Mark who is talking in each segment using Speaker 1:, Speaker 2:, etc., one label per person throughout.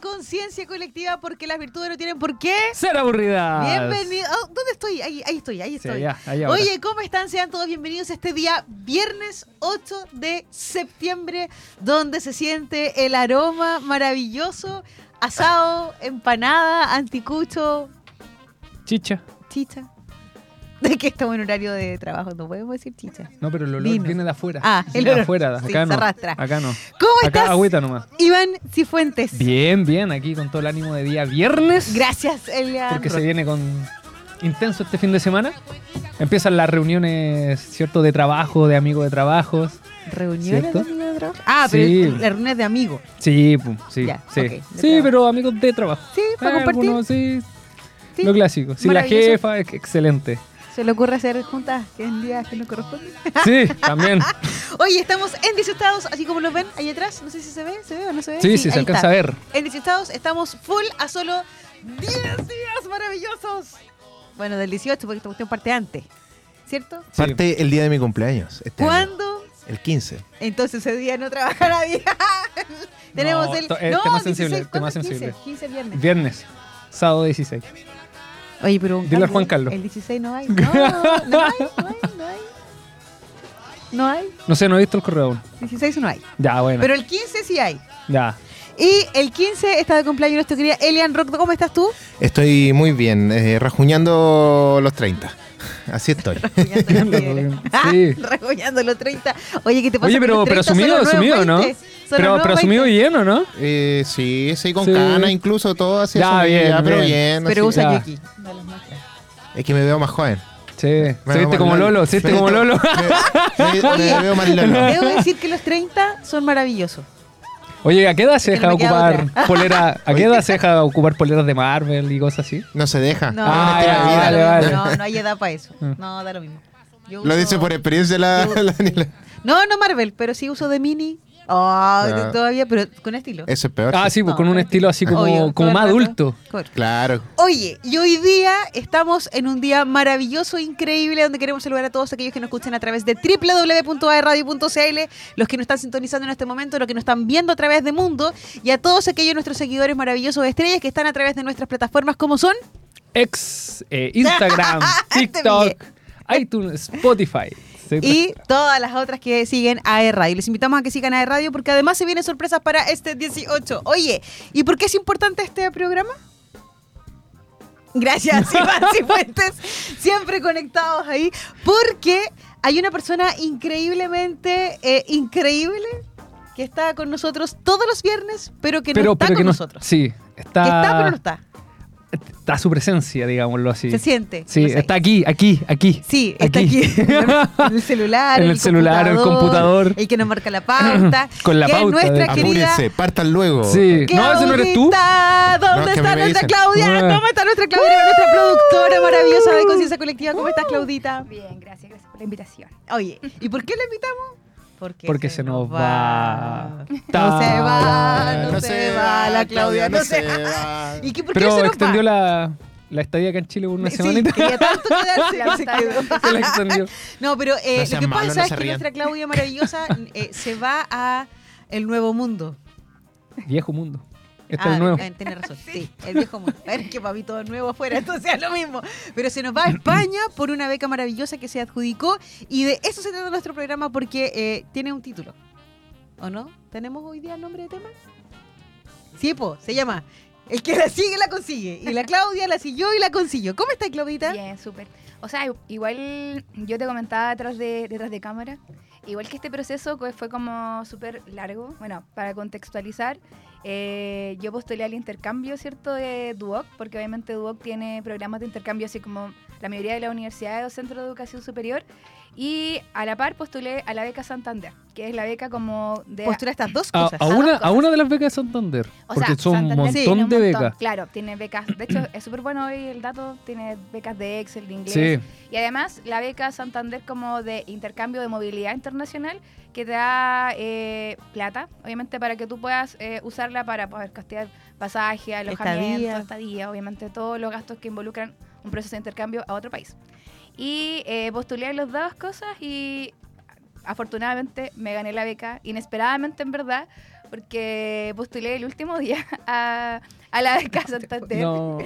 Speaker 1: conciencia colectiva porque las virtudes no tienen por qué.
Speaker 2: Ser aburrida.
Speaker 1: Bienvenido. Oh, ¿Dónde estoy? Ahí, ahí estoy, ahí estoy. Oye, ¿cómo están? Sean todos bienvenidos a este día, viernes 8 de septiembre, donde se siente el aroma maravilloso, asado, empanada, anticucho,
Speaker 2: Chicha.
Speaker 1: chicha. De que estamos en horario de trabajo, no podemos decir chicha.
Speaker 2: No, pero el olor viene de afuera.
Speaker 1: Ah, el
Speaker 2: Viene de
Speaker 1: olor.
Speaker 2: afuera.
Speaker 1: Sí,
Speaker 2: Acá
Speaker 1: se
Speaker 2: no.
Speaker 1: arrastra.
Speaker 2: Acá no.
Speaker 1: ¿Cómo
Speaker 2: Acá
Speaker 1: estás?
Speaker 2: agüita nomás.
Speaker 1: Iván Cifuentes.
Speaker 2: Bien, bien. Aquí con todo el ánimo de día viernes.
Speaker 1: Gracias, Elian.
Speaker 2: Porque se viene con intenso este fin de semana. Empiezan las reuniones, ¿cierto? De trabajo, de amigos de trabajos.
Speaker 1: ¿Reuniones
Speaker 2: ¿Cierto?
Speaker 1: de amigos de trabajo? Ah, pero
Speaker 2: Sí.
Speaker 1: las reuniones de amigos.
Speaker 2: Sí, pum, sí.
Speaker 1: Ya,
Speaker 2: sí, sí pero amigos de trabajo.
Speaker 1: Sí, para
Speaker 2: Eh,
Speaker 1: compartir.
Speaker 2: algunos, sí,
Speaker 1: Sí.
Speaker 2: Lo clásico. Sí, la jefa, ex- excelente.
Speaker 1: ¿Se le ocurre hacer juntas que en días que no corresponden?
Speaker 2: Sí, también.
Speaker 1: Oye, estamos en Disestados, así como lo ven ahí atrás. No sé si se ve, ¿se ve o no se ve?
Speaker 2: Sí, sí, se
Speaker 1: ahí
Speaker 2: alcanza
Speaker 1: está.
Speaker 2: a ver.
Speaker 1: En Disestados estamos full a solo 10 días maravillosos. Bueno, del 18, porque esta cuestión parte antes. ¿Cierto?
Speaker 2: Sí.
Speaker 3: Parte el día de mi cumpleaños. Este año.
Speaker 1: ¿Cuándo?
Speaker 3: El 15.
Speaker 1: Entonces ese día no trabaja nadie. Tenemos
Speaker 2: No,
Speaker 1: el.
Speaker 2: es
Speaker 1: no,
Speaker 2: tema
Speaker 1: 16,
Speaker 2: sensible,
Speaker 1: ¿cuándo
Speaker 2: tema
Speaker 1: es 15?
Speaker 2: sensible.
Speaker 1: 15 viernes.
Speaker 2: Viernes, sábado 16.
Speaker 1: Oye, pero. un
Speaker 2: Dile al Juan Carlos.
Speaker 1: El 16 no hay. No, no hay, no hay, no hay. No hay.
Speaker 2: No sé, no he visto el correo aún.
Speaker 1: 16 no hay.
Speaker 2: Ya, bueno.
Speaker 1: Pero el 15 sí hay.
Speaker 2: Ya.
Speaker 1: Y el 15 está de cumpleaños nuestro querida Elian Rock. ¿Cómo estás tú?
Speaker 3: Estoy muy bien, eh, rajuñando los 30. Así estoy.
Speaker 1: Regoñando los tigres.
Speaker 2: Sí.
Speaker 1: Regoñando los 30. Oye, ¿qué te pasa?
Speaker 2: Oye, pero, pero
Speaker 1: 30? Son
Speaker 2: asumido, asumido, ¿no?
Speaker 1: 20. Son los
Speaker 2: Pero, asumido
Speaker 1: 20.
Speaker 2: bien, ¿o no?
Speaker 3: Eh, sí, sí, con
Speaker 2: Sí.
Speaker 3: cana incluso, todo así.
Speaker 2: Ya,
Speaker 3: así,
Speaker 2: bien,
Speaker 3: pero
Speaker 2: bien.
Speaker 3: bien.
Speaker 1: Pero
Speaker 3: así.
Speaker 1: usa
Speaker 2: ya.
Speaker 1: Muestra.
Speaker 3: Es que me veo más joven.
Speaker 2: Sí.
Speaker 3: Me
Speaker 2: ¿Se
Speaker 3: veo
Speaker 2: viste
Speaker 3: más
Speaker 2: como Lolo? ¿Se viste como Lolo?
Speaker 3: Me, me- me veo más Lolo.
Speaker 1: Debo decir que los 30 son maravillosos.
Speaker 2: Oye, ¿a qué edad se
Speaker 1: Es que
Speaker 2: deja
Speaker 1: no me queda
Speaker 2: ocupar
Speaker 1: otra.
Speaker 2: polera? ¿A qué edad se deja ocupar poleras de Marvel y cosas así?
Speaker 3: No se deja.
Speaker 1: No,
Speaker 2: Ah,
Speaker 3: Es
Speaker 2: ya,
Speaker 3: una
Speaker 1: no,
Speaker 3: vida.
Speaker 2: vale,
Speaker 1: da lo
Speaker 2: vale.
Speaker 1: mismo. no, no hay edad para eso.
Speaker 2: Mm.
Speaker 1: No, da lo mismo. Yo
Speaker 3: Lo
Speaker 1: uso-
Speaker 3: dice por experiencia la, la Daniela.
Speaker 1: No, no Marvel, pero sí uso de mini. Oh, todavía, pero con estilo.
Speaker 3: Eso es peor.
Speaker 2: Ah, sí, pues
Speaker 1: No,
Speaker 2: con un estilo así como,
Speaker 1: Obvio,
Speaker 2: como más
Speaker 1: rato.
Speaker 2: adulto.
Speaker 1: Correcto.
Speaker 3: Claro.
Speaker 1: Oye, y hoy día estamos en un día maravilloso, increíble, donde queremos saludar a todos aquellos que nos escuchan a través de www.aerradio.cl, los que nos están sintonizando en este momento, los que nos están viendo a través de Mundo, y a todos aquellos nuestros seguidores maravillosos de estrellas que están a través de nuestras plataformas como son.
Speaker 2: Ex, eh, Instagram, TikTok, iTunes, Spotify.
Speaker 1: Y todas las otras que siguen a E Radio. Les invitamos a que sigan a E Radio porque además se vienen sorpresas para este 18. Oye, ¿y por qué es importante este programa? Gracias, Iván Cifuentes. Siempre conectados ahí. Porque hay una persona increíblemente eh, increíble que está con nosotros todos los viernes, pero que no está
Speaker 2: pero
Speaker 1: con
Speaker 2: no,
Speaker 1: nosotros.
Speaker 2: Sí, está,
Speaker 1: Que está, pero no está.
Speaker 2: Está su presencia, digámoslo así.
Speaker 1: Se siente.
Speaker 2: Sí,
Speaker 1: no sé.
Speaker 2: está aquí, aquí, aquí.
Speaker 1: Sí, está aquí. en el celular,
Speaker 2: En el celular, en el computador.
Speaker 1: El que nos marca la pauta.
Speaker 2: Con la
Speaker 1: que es
Speaker 2: pauta,
Speaker 1: nuestra
Speaker 2: de
Speaker 1: querida
Speaker 3: Apúrense, partan luego.
Speaker 2: Sí. No, ese no eres tú.
Speaker 1: Claudita, ¿Dónde
Speaker 3: No, es
Speaker 1: está nuestra. Claudia?
Speaker 2: Ah.
Speaker 1: ¿Cómo está nuestra Claudia? Nuestra productora maravillosa de Conciencia Colectiva. ¿Cómo estás, Claudita?
Speaker 4: Bien, gracias, gracias por la invitación.
Speaker 1: Oye, ¿y por qué la invitamos? Porque,
Speaker 2: Porque se nos va.
Speaker 1: No se va, no,
Speaker 3: No
Speaker 1: se,
Speaker 3: se
Speaker 1: va,
Speaker 3: va,
Speaker 1: la Claudia, no se
Speaker 3: va.
Speaker 1: va. ¿Y qué, por qué
Speaker 2: Pero
Speaker 1: se nos
Speaker 2: extendió
Speaker 1: va?
Speaker 2: la, la estadía acá en Chile por una
Speaker 1: Sí,
Speaker 2: semanita.
Speaker 1: quería tanto quedarse que se quedó.
Speaker 2: Se la extendió.
Speaker 1: No, pero eh,
Speaker 3: No
Speaker 1: lo que
Speaker 3: malos,
Speaker 1: pasa
Speaker 3: no
Speaker 1: es
Speaker 3: se
Speaker 1: que
Speaker 3: rían.
Speaker 1: nuestra Claudia maravillosa eh, se va a el nuevo mundo.
Speaker 2: Viejo mundo. Este es
Speaker 1: Ah,
Speaker 2: el nuevo.
Speaker 1: eh, Tienes razón, sí, el viejo mundo. A ver, es que para mí todo es nuevo afuera, entonces es lo mismo. Pero se nos va a España por una beca maravillosa que se adjudicó y de eso se trata nuestro programa porque eh, tiene un título. ¿O no? ¿Tenemos hoy día el nombre de tema? Sí, po, se llama El que la sigue la consigue. Y la Claudia la siguió y la consiguió. ¿Cómo está, Claudita?
Speaker 4: Bien, súper. O sea, igual yo te comentaba detrás de, detrás de cámara, igual que este proceso fue como súper largo. Bueno, para contextualizar, eh, yo postulé al intercambio, ¿cierto?, de Duoc, porque obviamente Duoc tiene programas de intercambio así como la mayoría de las universidades o centros de educación superior. Y a la par postulé a la beca Santander, que es la beca como de...
Speaker 1: Postura estas dos
Speaker 2: A,
Speaker 1: cosas.
Speaker 2: a una, a
Speaker 4: cosas.
Speaker 2: una de las becas de Santander.
Speaker 4: O
Speaker 2: porque
Speaker 4: sea,
Speaker 2: son un
Speaker 4: Santander
Speaker 1: sí,
Speaker 2: montón
Speaker 4: un
Speaker 2: de
Speaker 4: montón.
Speaker 2: becas.
Speaker 4: Claro, tiene becas. De hecho, es súper bueno hoy el dato. Tiene becas de Excel, de inglés.
Speaker 2: Sí.
Speaker 4: Y además, la beca Santander como de intercambio de movilidad internacional que te da eh, plata, obviamente para que tú puedas eh, usarla para poder costear pasaje, alojamiento,
Speaker 1: Estadía.
Speaker 4: estadía. obviamente todos los gastos que involucran un proceso de intercambio a otro país. Y eh, postulé las dos cosas y afortunadamente me gané la beca, inesperadamente en verdad, porque postulé el último día a, a la beca Santander.
Speaker 2: No.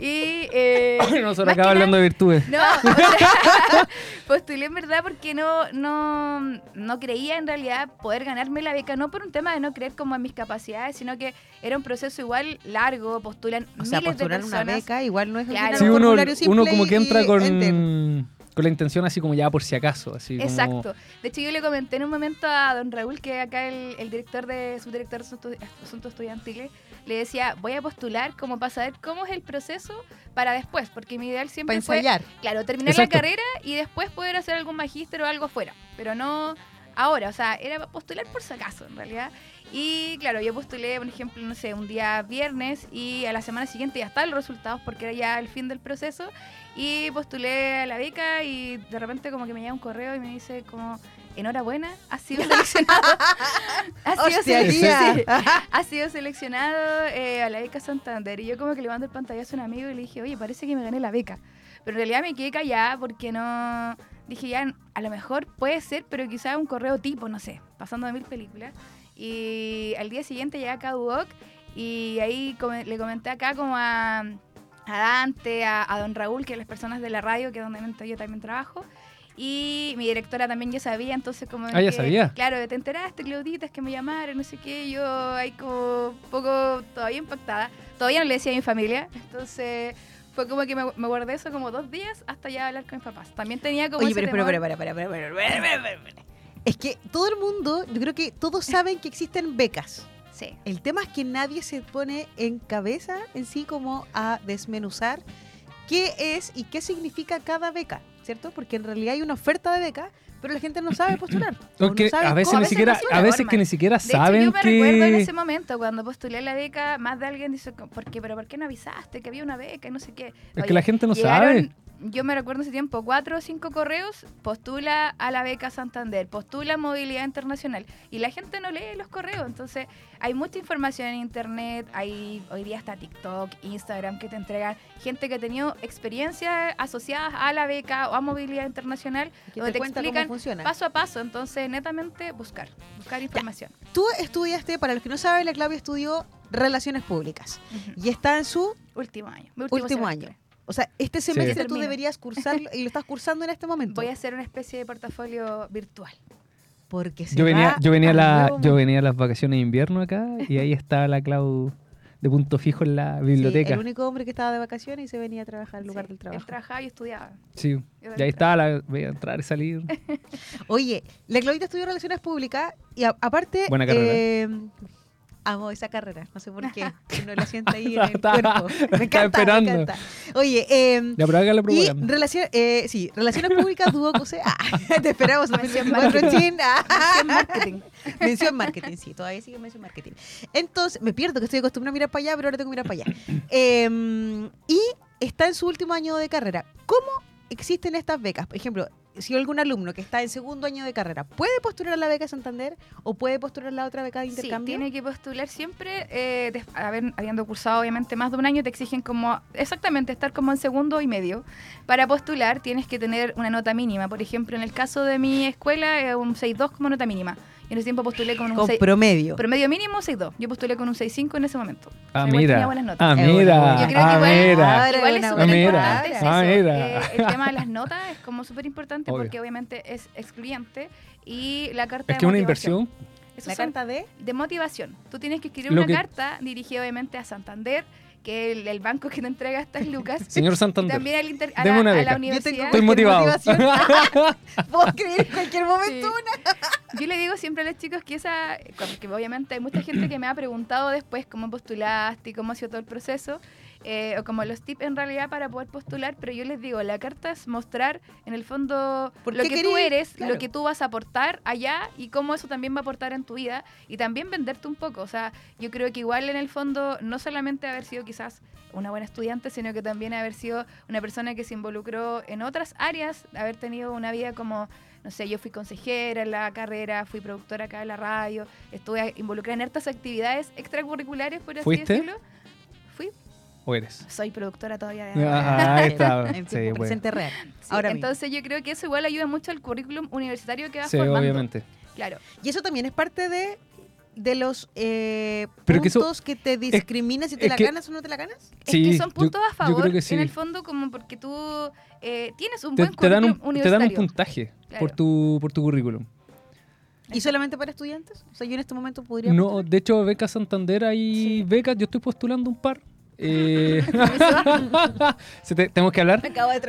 Speaker 4: Y eh,
Speaker 2: Nosotros acá hablando de virtudes.
Speaker 4: no, o sea, postulé en verdad porque no, no, no creía en realidad poder ganarme la beca, no por un tema de no creer como en mis capacidades, sino que era un proceso igual largo, postulan
Speaker 1: O sea,
Speaker 4: miles de
Speaker 1: postular
Speaker 4: personas.
Speaker 1: una beca igual no es
Speaker 4: Claro.
Speaker 2: Sí,
Speaker 1: un
Speaker 2: uno,
Speaker 1: formulario simple
Speaker 2: uno como que entra
Speaker 1: y
Speaker 2: con,
Speaker 1: enter.
Speaker 2: Con la intención así como ya por si acaso. Así como-
Speaker 4: Exacto. De hecho, yo le comenté en un momento a don Raúl, que acá el, el director de subdirector de Asuntos- Asuntos Estudiantiles, le decía, voy a postular como para saber cómo es el proceso para después, porque mi ideal
Speaker 1: Para
Speaker 4: siempre fue,
Speaker 1: ensayar.
Speaker 4: claro, terminar
Speaker 2: Exacto.
Speaker 4: la carrera y después poder hacer algún magíster o algo afuera, pero no ahora, o sea, era postular por si acaso, en realidad. Y claro, yo postulé, por ejemplo, no sé, un día viernes y a la semana siguiente ya estaban los resultados porque era ya el fin del proceso. Y postulé a la beca y de repente como que me llega un correo y me dice como, enhorabuena, has sido seleccionado. has, sido
Speaker 1: Hostia,
Speaker 4: sele-
Speaker 1: tía.
Speaker 4: sí, has sido seleccionado eh, a la beca Santander. Y yo como que le mando el pantallazo a un amigo y le dije, oye, parece que me gané la beca. Pero en realidad me quedé callada porque no... Dije, ya, a lo mejor puede ser, pero quizá un correo tipo, no sé, pasando de mil películas. Y al día siguiente llegué acá a Duoc y ahí come- le comenté acá como a, a Dante, a, a don Raúl, que las personas de la radio, que es donde yo también trabajo. Y mi directora también ya sabía, entonces como...
Speaker 2: Ah, ¿ya
Speaker 4: que,
Speaker 2: sabía?
Speaker 4: Claro, te enteraste, Claudita, es que me llamaron, no sé qué, yo ahí como un poco todavía impactada. Todavía no le decía a mi familia, entonces fue como que me, me guardé eso como dos días hasta ya hablar con mis papás. También tenía como
Speaker 1: Oye, pero, pero, pero, para, para, para, para, para, para, para, para. Es que todo el mundo, yo creo que todos saben que existen becas.
Speaker 4: Sí.
Speaker 1: El tema es que nadie se pone en cabeza en sí como a desmenuzar qué es y qué significa cada beca, ¿cierto? Porque en realidad hay una oferta de beca, pero la gente no sabe postular. no sabe
Speaker 2: a veces
Speaker 1: cómo.
Speaker 2: ni
Speaker 4: veces
Speaker 2: siquiera,
Speaker 4: se
Speaker 2: a veces que ni siquiera
Speaker 4: De hecho,
Speaker 2: saben
Speaker 4: yo me recuerdo en ese momento, cuando postulé la beca, más de alguien dice, ¿por qué? ¿Pero por qué no avisaste que había una beca y no sé qué?
Speaker 2: es
Speaker 4: Oye,
Speaker 2: que la gente no
Speaker 4: llegaron,
Speaker 2: sabe.
Speaker 4: Yo me recuerdo ese tiempo, cuatro o cinco correos, postula a la beca Santander, postula movilidad internacional. Y la gente no lee los correos, entonces hay mucha información en internet, hay hoy día está TikTok, Instagram que te entregan gente que ha tenido experiencias asociadas a la beca o a movilidad internacional, donde
Speaker 1: te
Speaker 4: te explican
Speaker 1: funciona.
Speaker 4: paso a paso. Entonces, netamente buscar, buscar información.
Speaker 1: Tú estudiaste, para los que no saben, la Claudia estudió Relaciones Públicas y está en su
Speaker 4: Último año. mi
Speaker 1: último, año. O sea, este semestre tú
Speaker 4: Termino.
Speaker 1: deberías cursarlo y lo estás cursando en este momento.
Speaker 4: Voy a hacer una especie de portafolio virtual.
Speaker 1: Porque se
Speaker 2: Yo venía,
Speaker 1: va
Speaker 2: yo venía a la, yo venía a las vacaciones de invierno acá y ahí estaba la Clau de punto fijo en la
Speaker 1: Sí,
Speaker 2: biblioteca.
Speaker 1: el único hombre que estaba de vacaciones y se venía a trabajar al lugar
Speaker 4: Sí,
Speaker 1: del
Speaker 4: Él
Speaker 1: trabajo.
Speaker 4: trabajaba y estudiaba.
Speaker 2: Sí, y ahí estaba, la, veía entrar y salir.
Speaker 1: Oye, la Claudita estudió Relaciones Públicas y a- aparte...
Speaker 2: Buena carrera.
Speaker 1: eh, amo esa carrera, no sé por qué. Uno la siente ahí en el cuerpo. Me encanta,
Speaker 2: esperando.
Speaker 1: me encanta. Oye, eh,
Speaker 2: haga la
Speaker 1: y relación, eh, sí, Relaciones Públicas tuvo que ah, te esperamos
Speaker 4: Mención
Speaker 1: 2024, chin. Ah.
Speaker 4: Marketing.
Speaker 1: Mención marketing, sí, todavía sigue mención marketing. Entonces, me pierdo que estoy acostumbrada a mirar para allá, pero ahora tengo que mirar para allá. Eh, y está en su último año de carrera. ¿Cómo existen estas becas? Por ejemplo, si algún alumno que está en segundo año de carrera, ¿puede postular la beca Santander o puede postular la otra beca de
Speaker 4: Sí,
Speaker 1: intercambio?
Speaker 4: tiene que postular siempre, eh, haber- habiendo cursado obviamente más de un año, te exigen como exactamente estar como en segundo y medio. Para postular tienes que tener una nota mínima. Por ejemplo, en el caso de mi escuela, eh, un 6.2 como nota mínima. Y en ese tiempo postulé con un
Speaker 1: Con
Speaker 4: 6,
Speaker 1: promedio.
Speaker 4: promedio mínimo 6.2. Yo postulé con un 6.5 en ese momento.
Speaker 2: Ah,
Speaker 4: igual tenía
Speaker 2: mira.
Speaker 4: buenas notas.
Speaker 2: Ah, mira.
Speaker 4: Yo creo que
Speaker 2: Ah,
Speaker 4: igual-
Speaker 2: mira.
Speaker 1: Ahora
Speaker 4: Igual
Speaker 1: es una
Speaker 4: súper
Speaker 2: buena
Speaker 4: importante
Speaker 2: nota.
Speaker 4: es
Speaker 2: Ah,
Speaker 4: eso,
Speaker 2: mira.
Speaker 4: eh, el tema de las notas es como súper importante porque obviamente es excluyente y la carta
Speaker 2: Es
Speaker 4: de
Speaker 2: que una
Speaker 4: motivación.
Speaker 2: inversión.
Speaker 4: Esos
Speaker 1: La carta de...
Speaker 4: de motivación. Tú tienes que escribir
Speaker 2: Lo
Speaker 4: una
Speaker 2: que-
Speaker 4: carta dirigida obviamente a Santander, que es el, el banco que te entrega estas lucas.
Speaker 2: Señor
Speaker 4: y
Speaker 2: Santander.
Speaker 4: también al inter- a, la,
Speaker 2: una
Speaker 4: a la
Speaker 2: beca.
Speaker 1: Yo
Speaker 4: universidad.
Speaker 1: tengo
Speaker 2: Estoy motivado.
Speaker 1: Puedo escribir en cualquier momento
Speaker 4: Sí.
Speaker 1: una.
Speaker 4: Yo le digo siempre a los chicos que esa, porque obviamente hay mucha gente que me ha preguntado después cómo postulaste y cómo ha sido todo el proceso, eh, o como los tips en realidad para poder postular, pero yo les digo, la carta es mostrar en el fondo
Speaker 1: ¿Por
Speaker 4: lo que tú
Speaker 1: querís?
Speaker 4: eres,
Speaker 1: Claro.
Speaker 4: lo que tú vas a aportar allá y cómo eso también va a aportar en tu vida y también venderte un poco. O sea, yo creo que igual en el fondo no solamente haber sido quizás una buena estudiante, sino que también haber sido una persona que se involucró en otras áreas, haber tenido una vida como no sé, yo fui consejera en la carrera, fui productora acá en la radio, estuve involucrada en hartas actividades extracurriculares, por así
Speaker 2: ¿Fuiste?
Speaker 4: decirlo.
Speaker 2: ¿O eres?
Speaker 4: soy productora todavía de
Speaker 2: Ah, ahí está.
Speaker 1: En
Speaker 2: Sí,
Speaker 1: tiempo
Speaker 2: bueno.
Speaker 1: presente real.
Speaker 4: Sí,
Speaker 1: Ahora mismo.
Speaker 4: entonces yo creo que eso igual ayuda mucho al currículum universitario que vas
Speaker 2: Sí,
Speaker 4: formando.
Speaker 2: obviamente.
Speaker 4: Claro.
Speaker 1: Y eso también es parte de de los eh,
Speaker 2: Pero que eso-
Speaker 1: puntos que, te discriminan si te
Speaker 2: es
Speaker 1: la
Speaker 2: que-
Speaker 1: ganas o no te la ganas?
Speaker 4: Es
Speaker 2: Sí,
Speaker 4: que son
Speaker 2: yo-
Speaker 4: puntos a
Speaker 2: yo
Speaker 4: favor,
Speaker 2: creo que sí.
Speaker 4: en el fondo, como porque tú eh, tienes un
Speaker 2: Te,
Speaker 4: buen
Speaker 2: te dan un,
Speaker 4: currículum
Speaker 2: te dan un
Speaker 4: universitario.
Speaker 2: puntaje por, tu, por tu currículum.
Speaker 1: ¿Y solamente para estudiantes? O sea, yo en este momento podría...
Speaker 2: No,
Speaker 1: postular.
Speaker 2: de hecho, becas Santander hay
Speaker 4: Sí.
Speaker 2: becas. Yo estoy postulando un par. Eh, ¿Se te- ¿Tenemos que hablar?
Speaker 1: Me acabo de.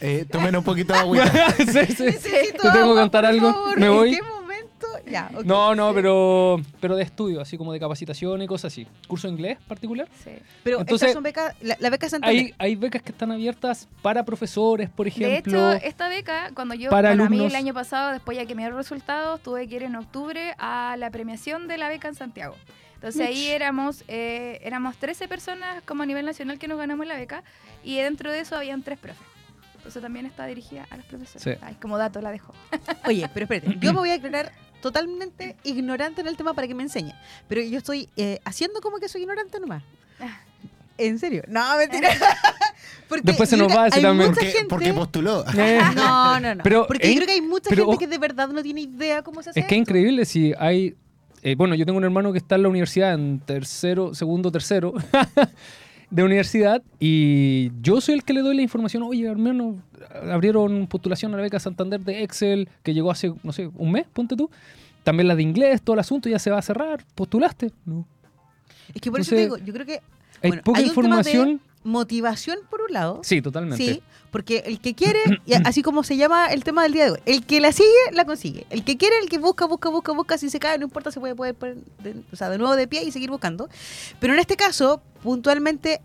Speaker 3: Eh, tomen un poquito de agüita.
Speaker 2: Sí, sí.
Speaker 1: Necesito
Speaker 2: Te tengo que
Speaker 1: agua,
Speaker 2: contar algo.
Speaker 1: favor.
Speaker 2: Me
Speaker 1: ¿En
Speaker 2: voy.
Speaker 1: qué momento? Ya.
Speaker 2: No, no, pero, pero de estudio, así como de capacitación y cosas así. ¿Curso de inglés particular?
Speaker 4: Sí.
Speaker 1: Pero
Speaker 2: Entonces,
Speaker 1: estas son becas... La, la beca Santander.
Speaker 2: Hay, hay becas que están abiertas para profesores, por
Speaker 4: De
Speaker 2: ejemplo.
Speaker 4: hecho, esta beca, cuando yo,
Speaker 2: para
Speaker 4: bueno, a mí
Speaker 2: alumnos.
Speaker 4: el año pasado, después ya que me dieron resultados, tuve que ir en octubre a la premiación de la beca en Santiago. Entonces ahí éramos, eh, éramos 13 personas como a nivel nacional que nos ganamos la beca y dentro de eso habían tres profes. Entonces también está dirigida a los profesores.
Speaker 2: Sí.
Speaker 4: Ay, como dato la dejo.
Speaker 1: Oye, pero espérate, yo me voy a declarar totalmente ignorante en el tema para que me enseñe. Pero yo estoy eh, haciendo como que soy ignorante nomás. ¿En serio? No, mentira. Porque
Speaker 2: Después se nos va a decir también.
Speaker 3: Porque,
Speaker 1: gente-
Speaker 3: porque postuló.
Speaker 2: Eh,
Speaker 1: No, no, no.
Speaker 2: Pero
Speaker 1: Porque
Speaker 2: es-
Speaker 1: yo creo que hay mucha
Speaker 2: pero
Speaker 1: gente
Speaker 2: ojo-
Speaker 1: que de verdad no tiene idea cómo se hace
Speaker 2: Es que es
Speaker 1: esto.
Speaker 2: increíble si hay... eh, bueno, yo tengo un hermano que está en la universidad en tercero, segundo, tercero de universidad y yo soy el que le doy la información. Oye, hermano, abrieron postulación a la beca Santander de Excel que llegó hace, no sé, un mes, ponte tú. También la de inglés, todo el asunto ya se va a cerrar. ¿Postulaste? No.
Speaker 1: Es que por eso te digo, yo creo que
Speaker 2: Hay poca
Speaker 1: hay
Speaker 2: información.
Speaker 1: Motivación por un lado.
Speaker 2: Sí, totalmente.
Speaker 1: Sí, porque el que quiere, así como se llama el tema del día de hoy, el que la sigue, la consigue. El que quiere, el que busca, busca, busca, busca, si se cae, no importa, se puede poner poner de, o sea, de nuevo de pie y seguir buscando. Pero en este caso, puntualmente,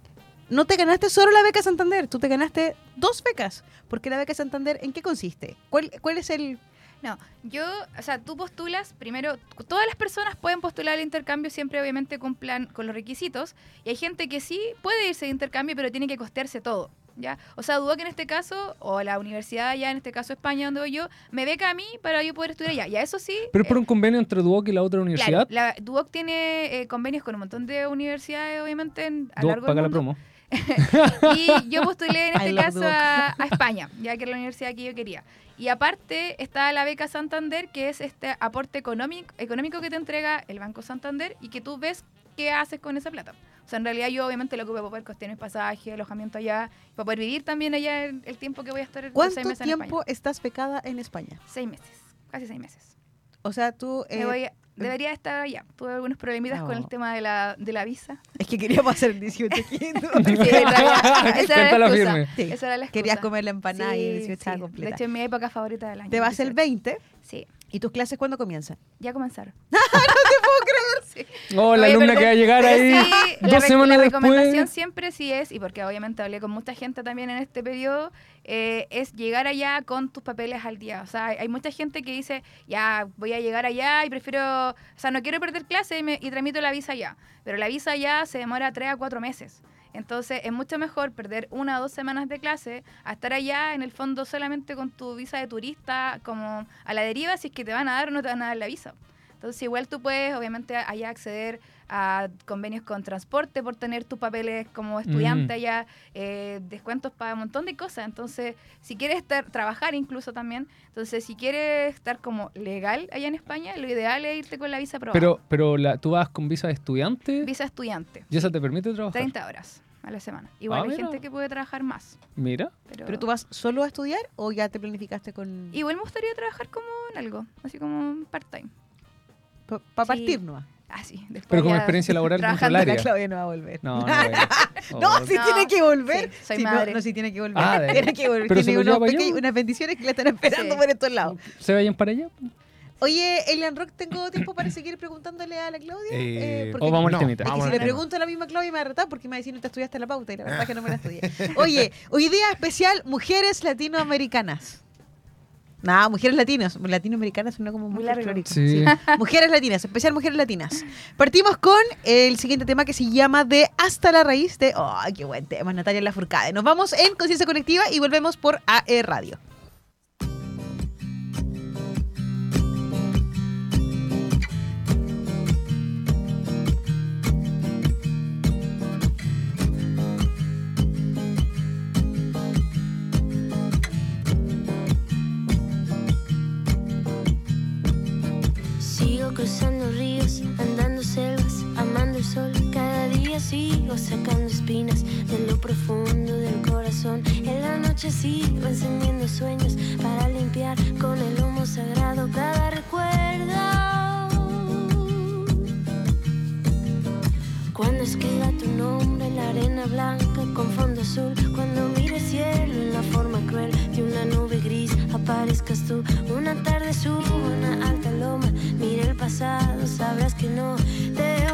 Speaker 1: no te ganaste solo la beca Santander, tú te ganaste dos becas. Porque la beca Santander, ¿en qué consiste? ¿Cuál, cuál es el...?
Speaker 4: No, yo, o sea, tú postulas, primero, todas las personas pueden postular al intercambio siempre obviamente cumplan con los requisitos y hay gente que sí puede irse de intercambio pero tiene que costearse todo, ¿ya? O sea, Duoc en este caso, o la universidad allá, en este caso España donde voy yo, me beca a mí para yo poder estudiar allá, y a eso sí...
Speaker 2: Pero es por
Speaker 4: eh,
Speaker 2: un convenio entre Duoc y la otra universidad.
Speaker 4: Claro, la Duoc tiene eh, convenios con un montón de universidades, obviamente, en, a
Speaker 2: Duoc
Speaker 4: largo
Speaker 2: paga
Speaker 4: del
Speaker 2: la promo.
Speaker 4: Y yo postulé en este caso a, a España, ya que era la universidad que yo quería. Y aparte está la beca Santander, que es este aporte económico, económico que te entrega el Banco Santander y que tú ves qué haces con esa plata. O sea, en realidad yo obviamente lo ocupo para poder costear mis pasajes, alojamiento allá, para poder vivir también allá el, el tiempo que voy a estar
Speaker 1: ¿Cuánto
Speaker 4: seis meses en
Speaker 1: tiempo
Speaker 4: España.
Speaker 1: estás becada en España?
Speaker 4: Seis meses, casi seis meses.
Speaker 1: O sea, tú... Eh,
Speaker 4: voy debería estar allá. Tuve algunos problemitas con el
Speaker 1: No.
Speaker 4: tema de la, de la visa.
Speaker 1: Es que queríamos hacer el 18 quinto.
Speaker 4: Sí, en realidad, esa era la excusa.
Speaker 2: firme.
Speaker 1: Sí.
Speaker 4: Esa era la excusa.
Speaker 1: Querías comer la empanada y el
Speaker 4: Sí,
Speaker 1: 18 estaba
Speaker 4: sí.
Speaker 1: completa.
Speaker 4: De hecho, es mi época favorita del año.
Speaker 1: Te vas el
Speaker 4: 18.
Speaker 1: 20
Speaker 4: Sí,
Speaker 1: y tus clases cuándo comienzan.
Speaker 4: ya comenzaron.
Speaker 2: Oh, la alumna que va a llegar ahí
Speaker 4: sí, la
Speaker 2: dos
Speaker 4: rec-
Speaker 2: semanas
Speaker 4: La recomendación
Speaker 2: después.
Speaker 4: siempre sí es, y porque obviamente hablé con mucha gente también en este periodo, eh, es llegar allá con tus papeles al día. O sea, hay, mucha gente que dice, ya voy a llegar allá y prefiero, o sea, no quiero perder clase y, me- y tramito la visa ya. Pero la visa ya se demora tres a cuatro meses. Entonces es mucho mejor perder una o dos semanas de clase a estar allá en el fondo solamente con tu visa de turista como a la deriva si es que te van a dar o no te van a dar la visa. Entonces igual tú puedes obviamente allá acceder a convenios con transporte por tener tus papeles como estudiante
Speaker 2: Mm.
Speaker 4: allá, eh, descuentos para un montón de cosas. Entonces si quieres estar, trabajar incluso también, entonces si quieres estar como legal allá en España, lo ideal es irte con la visa aprobada.
Speaker 2: Pero, pero la, tú vas con visa de estudiante
Speaker 4: visa estudiante,
Speaker 2: y esa te permite trabajar.
Speaker 4: 30 horas a la semana. Igual
Speaker 2: Ah,
Speaker 4: hay
Speaker 2: mira.
Speaker 4: gente que puede trabajar más.
Speaker 2: Mira.
Speaker 4: Pero,
Speaker 1: ¿Pero tú vas solo a estudiar o ya te planificaste con...
Speaker 4: Igual me gustaría trabajar como en algo, así como part-time.
Speaker 1: Para
Speaker 4: Sí.
Speaker 1: partir nomás?
Speaker 4: Así, después
Speaker 2: Pero como experiencia laboral
Speaker 4: trabajando
Speaker 2: controlaria.
Speaker 1: La Claudia no va a volver.
Speaker 2: No, no. vaya.
Speaker 1: No,
Speaker 2: Oh.
Speaker 1: si
Speaker 4: No,
Speaker 1: tiene que volver.
Speaker 4: sí, soy
Speaker 1: Sí, no,
Speaker 4: madre.
Speaker 1: No, si tiene que volver.
Speaker 2: Ah,
Speaker 1: tiene que volver.
Speaker 2: pero
Speaker 1: tiene unos pequeños- unas bendiciones que le están esperando
Speaker 4: Sí.
Speaker 1: por estos lados.
Speaker 2: ¿Se vayan para allá?
Speaker 1: Oye, Elian Rock, ¿tengo tiempo para seguir preguntándole a la Claudia?
Speaker 3: Eh,
Speaker 1: porque
Speaker 2: O vamos
Speaker 3: no,
Speaker 2: al temita.
Speaker 1: Es que
Speaker 3: vamos
Speaker 1: si le pregunto a la misma Claudia me va a retar porque me va a decir no te estudiaste la pauta y la verdad es que no me la estudié. Oye, hoy día especial Mujeres Latinoamericanas. No, mujeres latinas. Latinoamericanas suena como muy
Speaker 4: Muy.
Speaker 2: Sí.
Speaker 1: Mujeres latinas, especial mujeres latinas. Partimos con el siguiente tema que se llama de Hasta la raíz de. ¡Ay, qué buen tema! Natalia Lafourcade. Nos vamos en Conciencia Colectiva y volvemos por AE Radio.
Speaker 5: Cruzando ríos, andando selvas, amando el sol. Cada día sigo sacando espinas de lo profundo del corazón. En la noche sigo encendiendo sueños para limpiar con el humo sagrado cada recuerdo. Cuando escriba tu nombre en la arena blanca con fondo azul, cuando mire cielo en la forma cruel de una nube gris, aparezcas tú. Una tarde subo una alta loma, mire el pasado, sabrás que no te he.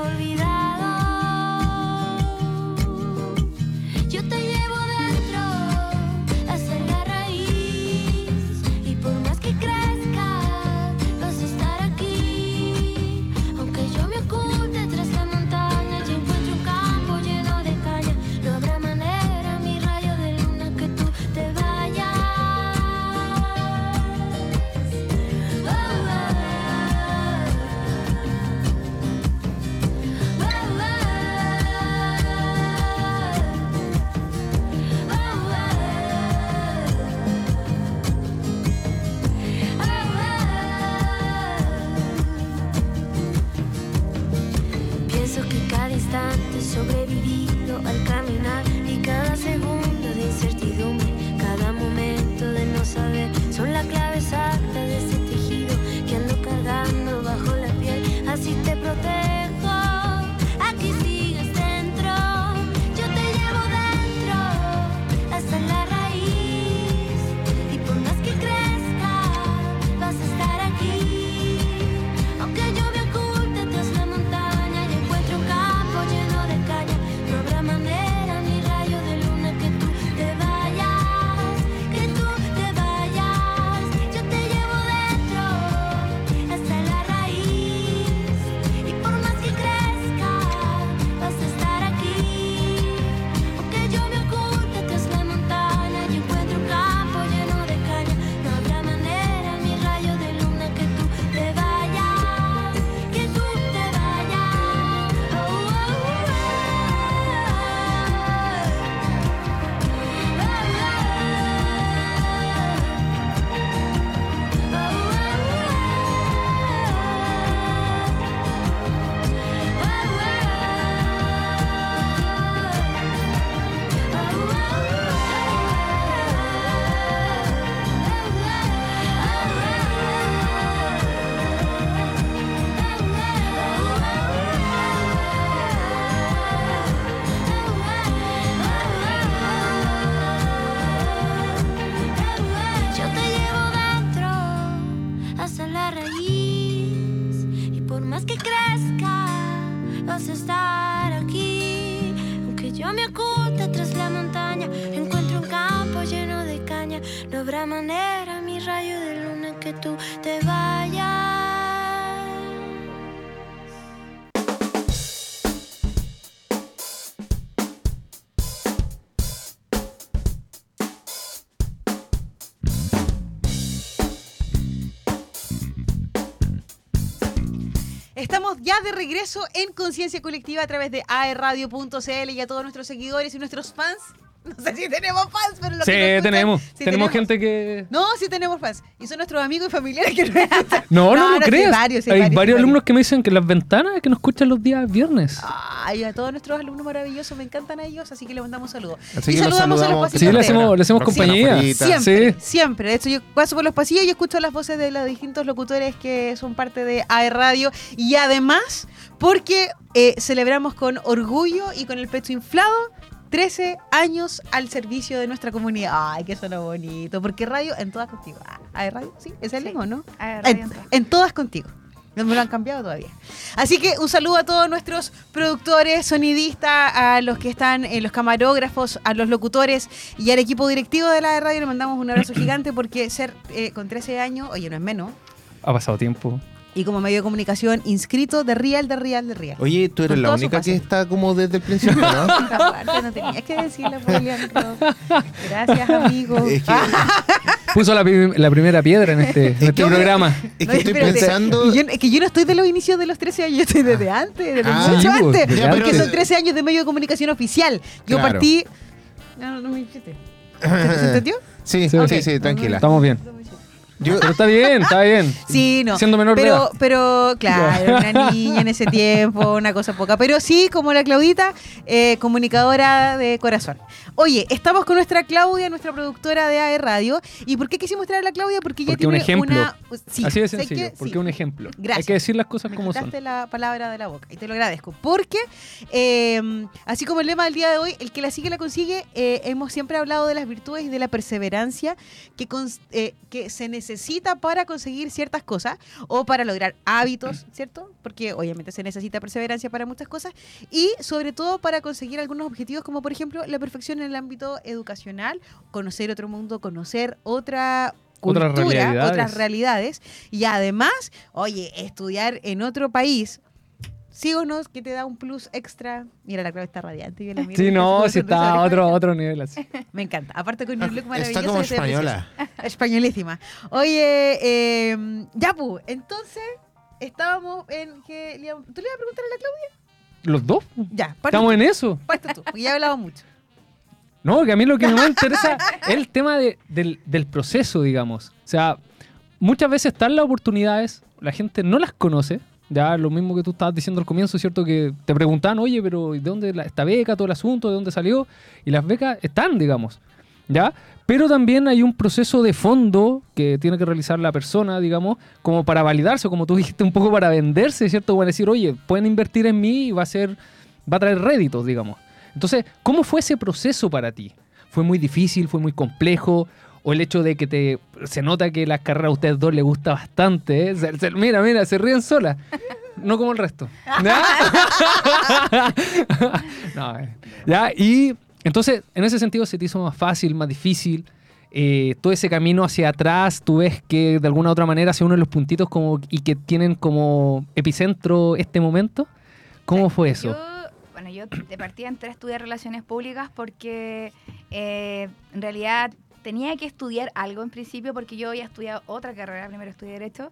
Speaker 1: Ya de regreso en Conciencia Colectiva a través de aerradio.cl y a todos nuestros seguidores y nuestros fans. No sé si tenemos fans, pero los
Speaker 2: Sí,
Speaker 1: que escuchan,
Speaker 2: tenemos.
Speaker 1: sí
Speaker 2: tenemos gente que.
Speaker 1: No, sí tenemos fans. Y son nuestros amigos y familiares que nos.
Speaker 2: No, no, no,
Speaker 1: sí hay varios, sí
Speaker 2: hay,
Speaker 1: varios,
Speaker 2: varios
Speaker 1: sí
Speaker 2: alumnos que me dicen que las ventanas que nos escuchan los días viernes.
Speaker 1: Ay, a todos nuestros alumnos maravillosos, me encantan a ellos, así que les mandamos saludos.
Speaker 3: Así
Speaker 1: Y
Speaker 3: que los
Speaker 1: saludamos a los
Speaker 3: saludamos.
Speaker 1: pacientes.
Speaker 2: Sí, le hacemos, le hacemos compañía.
Speaker 1: Siempre,
Speaker 2: Sí.
Speaker 1: siempre. De hecho, yo paso por los pasillos y escucho las voces de los distintos locutores que son parte de AE Radio. Y además, porque eh, celebramos con orgullo y con el pecho inflado 13 años al servicio de nuestra comunidad. Ay, que suena bonito. Porque radio en todas contigo. Ah, Radio, sí, es el
Speaker 4: Sí.
Speaker 1: mismo, ¿no?
Speaker 4: Ah, radio
Speaker 1: En,
Speaker 4: en todas.
Speaker 1: en todas contigo. No me lo han cambiado todavía. Así que un saludo a todos nuestros productores, sonidistas, a los que están, en los camarógrafos, a los locutores y al equipo directivo de la radio. Le mandamos un abrazo gigante porque ser eh, con 13 años, oye, no es menos.
Speaker 2: Ha pasado tiempo.
Speaker 1: Y como medio de comunicación inscrito de Real, de Real, de Real.
Speaker 3: Oye, tú eres
Speaker 1: Con
Speaker 3: la única que está como desde el principio, ¿no?
Speaker 1: No tenías que decirle, Leandro. Gracias, amigo.
Speaker 3: Es que,
Speaker 2: Puso la, la primera piedra en este, en este
Speaker 3: que-
Speaker 2: programa.
Speaker 3: es
Speaker 1: No,
Speaker 3: que estoy
Speaker 1: espérate.
Speaker 3: pensando.
Speaker 1: Yo- es que yo no estoy de los inicios de los 13 años, yo estoy desde antes, desde
Speaker 3: Ah,
Speaker 1: mucho
Speaker 2: sí, pues,
Speaker 1: antes. porque
Speaker 3: antes.
Speaker 1: son 13 años de medio de comunicación oficial. Yo
Speaker 3: Claro.
Speaker 1: partí. No, no me dijiste. ¿Se, entendió?
Speaker 3: Sí,
Speaker 2: Sí,
Speaker 3: sí, tranquila.
Speaker 2: Estamos bien.
Speaker 3: Yo,
Speaker 2: Pero está bien, está bien.
Speaker 1: Sí, no.
Speaker 2: Siendo menor de
Speaker 1: pero,
Speaker 2: edad.
Speaker 1: pero, claro, una niña en ese tiempo, una cosa poca. Pero sí, como la Claudita, eh, comunicadora de corazón. Oye, estamos con nuestra Claudia, nuestra productora de AE Radio. ¿Y por qué quisimos traer a la Claudia? Porque ella
Speaker 2: Porque un
Speaker 1: tiene
Speaker 2: ejemplo.
Speaker 1: una... Sí,
Speaker 2: Así de sencillo,
Speaker 1: que-
Speaker 2: porque
Speaker 1: sí.
Speaker 2: un ejemplo. Hay
Speaker 1: Gracias.
Speaker 2: que decir las cosas
Speaker 1: Me
Speaker 2: como son.
Speaker 1: la palabra de la boca y te lo agradezco. Porque, eh, así como el lema del día de hoy, el que la sigue la consigue, eh, hemos siempre hablado de las virtudes y de la perseverancia que, eh, que se necesita para conseguir ciertas cosas o para lograr hábitos, ¿cierto? Porque obviamente se necesita perseverancia para muchas cosas y sobre todo para conseguir algunos objetivos como por ejemplo la perfección en el ámbito educacional, conocer otro mundo, conocer otra
Speaker 2: Otras
Speaker 1: cultura,
Speaker 2: realidades.
Speaker 1: otras realidades y además, oye, estudiar en otro país. Síguenos, que te da un plus extra. Mira, la clave está radiante. yo la miro
Speaker 2: Sí,
Speaker 1: está
Speaker 2: no,
Speaker 1: sonrisa.
Speaker 2: está a otro, otro nivel así.
Speaker 1: Me encanta. Aparte con un look maravilloso.
Speaker 3: está como española.
Speaker 1: Españolísima. Oye, eh, ya, pu, entonces estábamos en que... ¿Tú le ibas a preguntar a la Claudia?
Speaker 2: ¿Los dos?
Speaker 1: Ya, parte
Speaker 2: Estamos
Speaker 1: tú,
Speaker 2: en eso.
Speaker 1: parte tú, porque ya he hablado mucho.
Speaker 2: No, que a mí lo que me interesa es el tema de- del, del proceso, digamos. O sea, muchas veces están las oportunidades, la gente no las conoce. Ya lo mismo que tú estabas diciendo al comienzo, ¿cierto? Que te preguntaban, oye, pero ¿de dónde la- esta beca, todo el asunto, de dónde salió? Y las becas están, digamos. ¿Ya? Pero también hay un proceso de fondo que tiene que realizar la persona, digamos, como para validarse, como tú dijiste, un poco para venderse, ¿cierto? Para decir, oye, pueden invertir en mí y va a ser, va a traer réditos, digamos. Entonces, ¿cómo fue ese proceso para ti? ¿Fue muy difícil? ¿Fue muy complejo? ¿O el hecho de que te se nota que las carreras a ustedes dos les gusta bastante? ¿eh? Mira, mira, se ríen solas. No como el resto. No, eh. ¿Ya? Y entonces, en ese sentido, se te hizo más fácil, más difícil. Eh, todo ese camino hacia atrás, tú ves que de alguna u otra manera se unen los puntitos como, y que tienen como epicentro este momento. ¿Cómo fue eso?
Speaker 4: Yo, bueno, yo de partida entré a estudiar relaciones públicas porque en realidad tenía que estudiar algo en principio porque yo había estudiado otra carrera, primero estudié Derecho,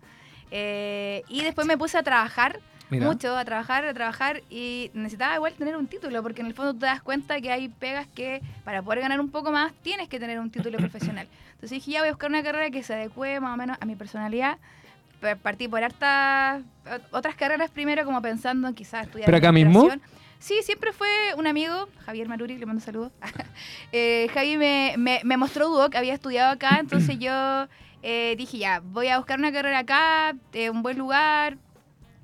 Speaker 4: eh, y después me puse a trabajar
Speaker 2: Mira.
Speaker 4: mucho, a trabajar, a trabajar y necesitaba igual tener un título porque en el fondo te das cuenta que hay pegas que para poder ganar un poco más tienes que tener un título profesional. Entonces dije, ya voy a buscar una carrera que se adecue más o menos a mi personalidad. Pa- Partí por hartas otras carreras primero como pensando en quizás estudiar
Speaker 2: ¿Pero acá mismo?
Speaker 4: Sí, siempre fue un amigo, Javier Maruri, le mando saludos. eh, Javi me, me, me mostró Duoc, había estudiado acá, entonces yo eh, dije, ya, voy a buscar una carrera acá, eh, un buen lugar,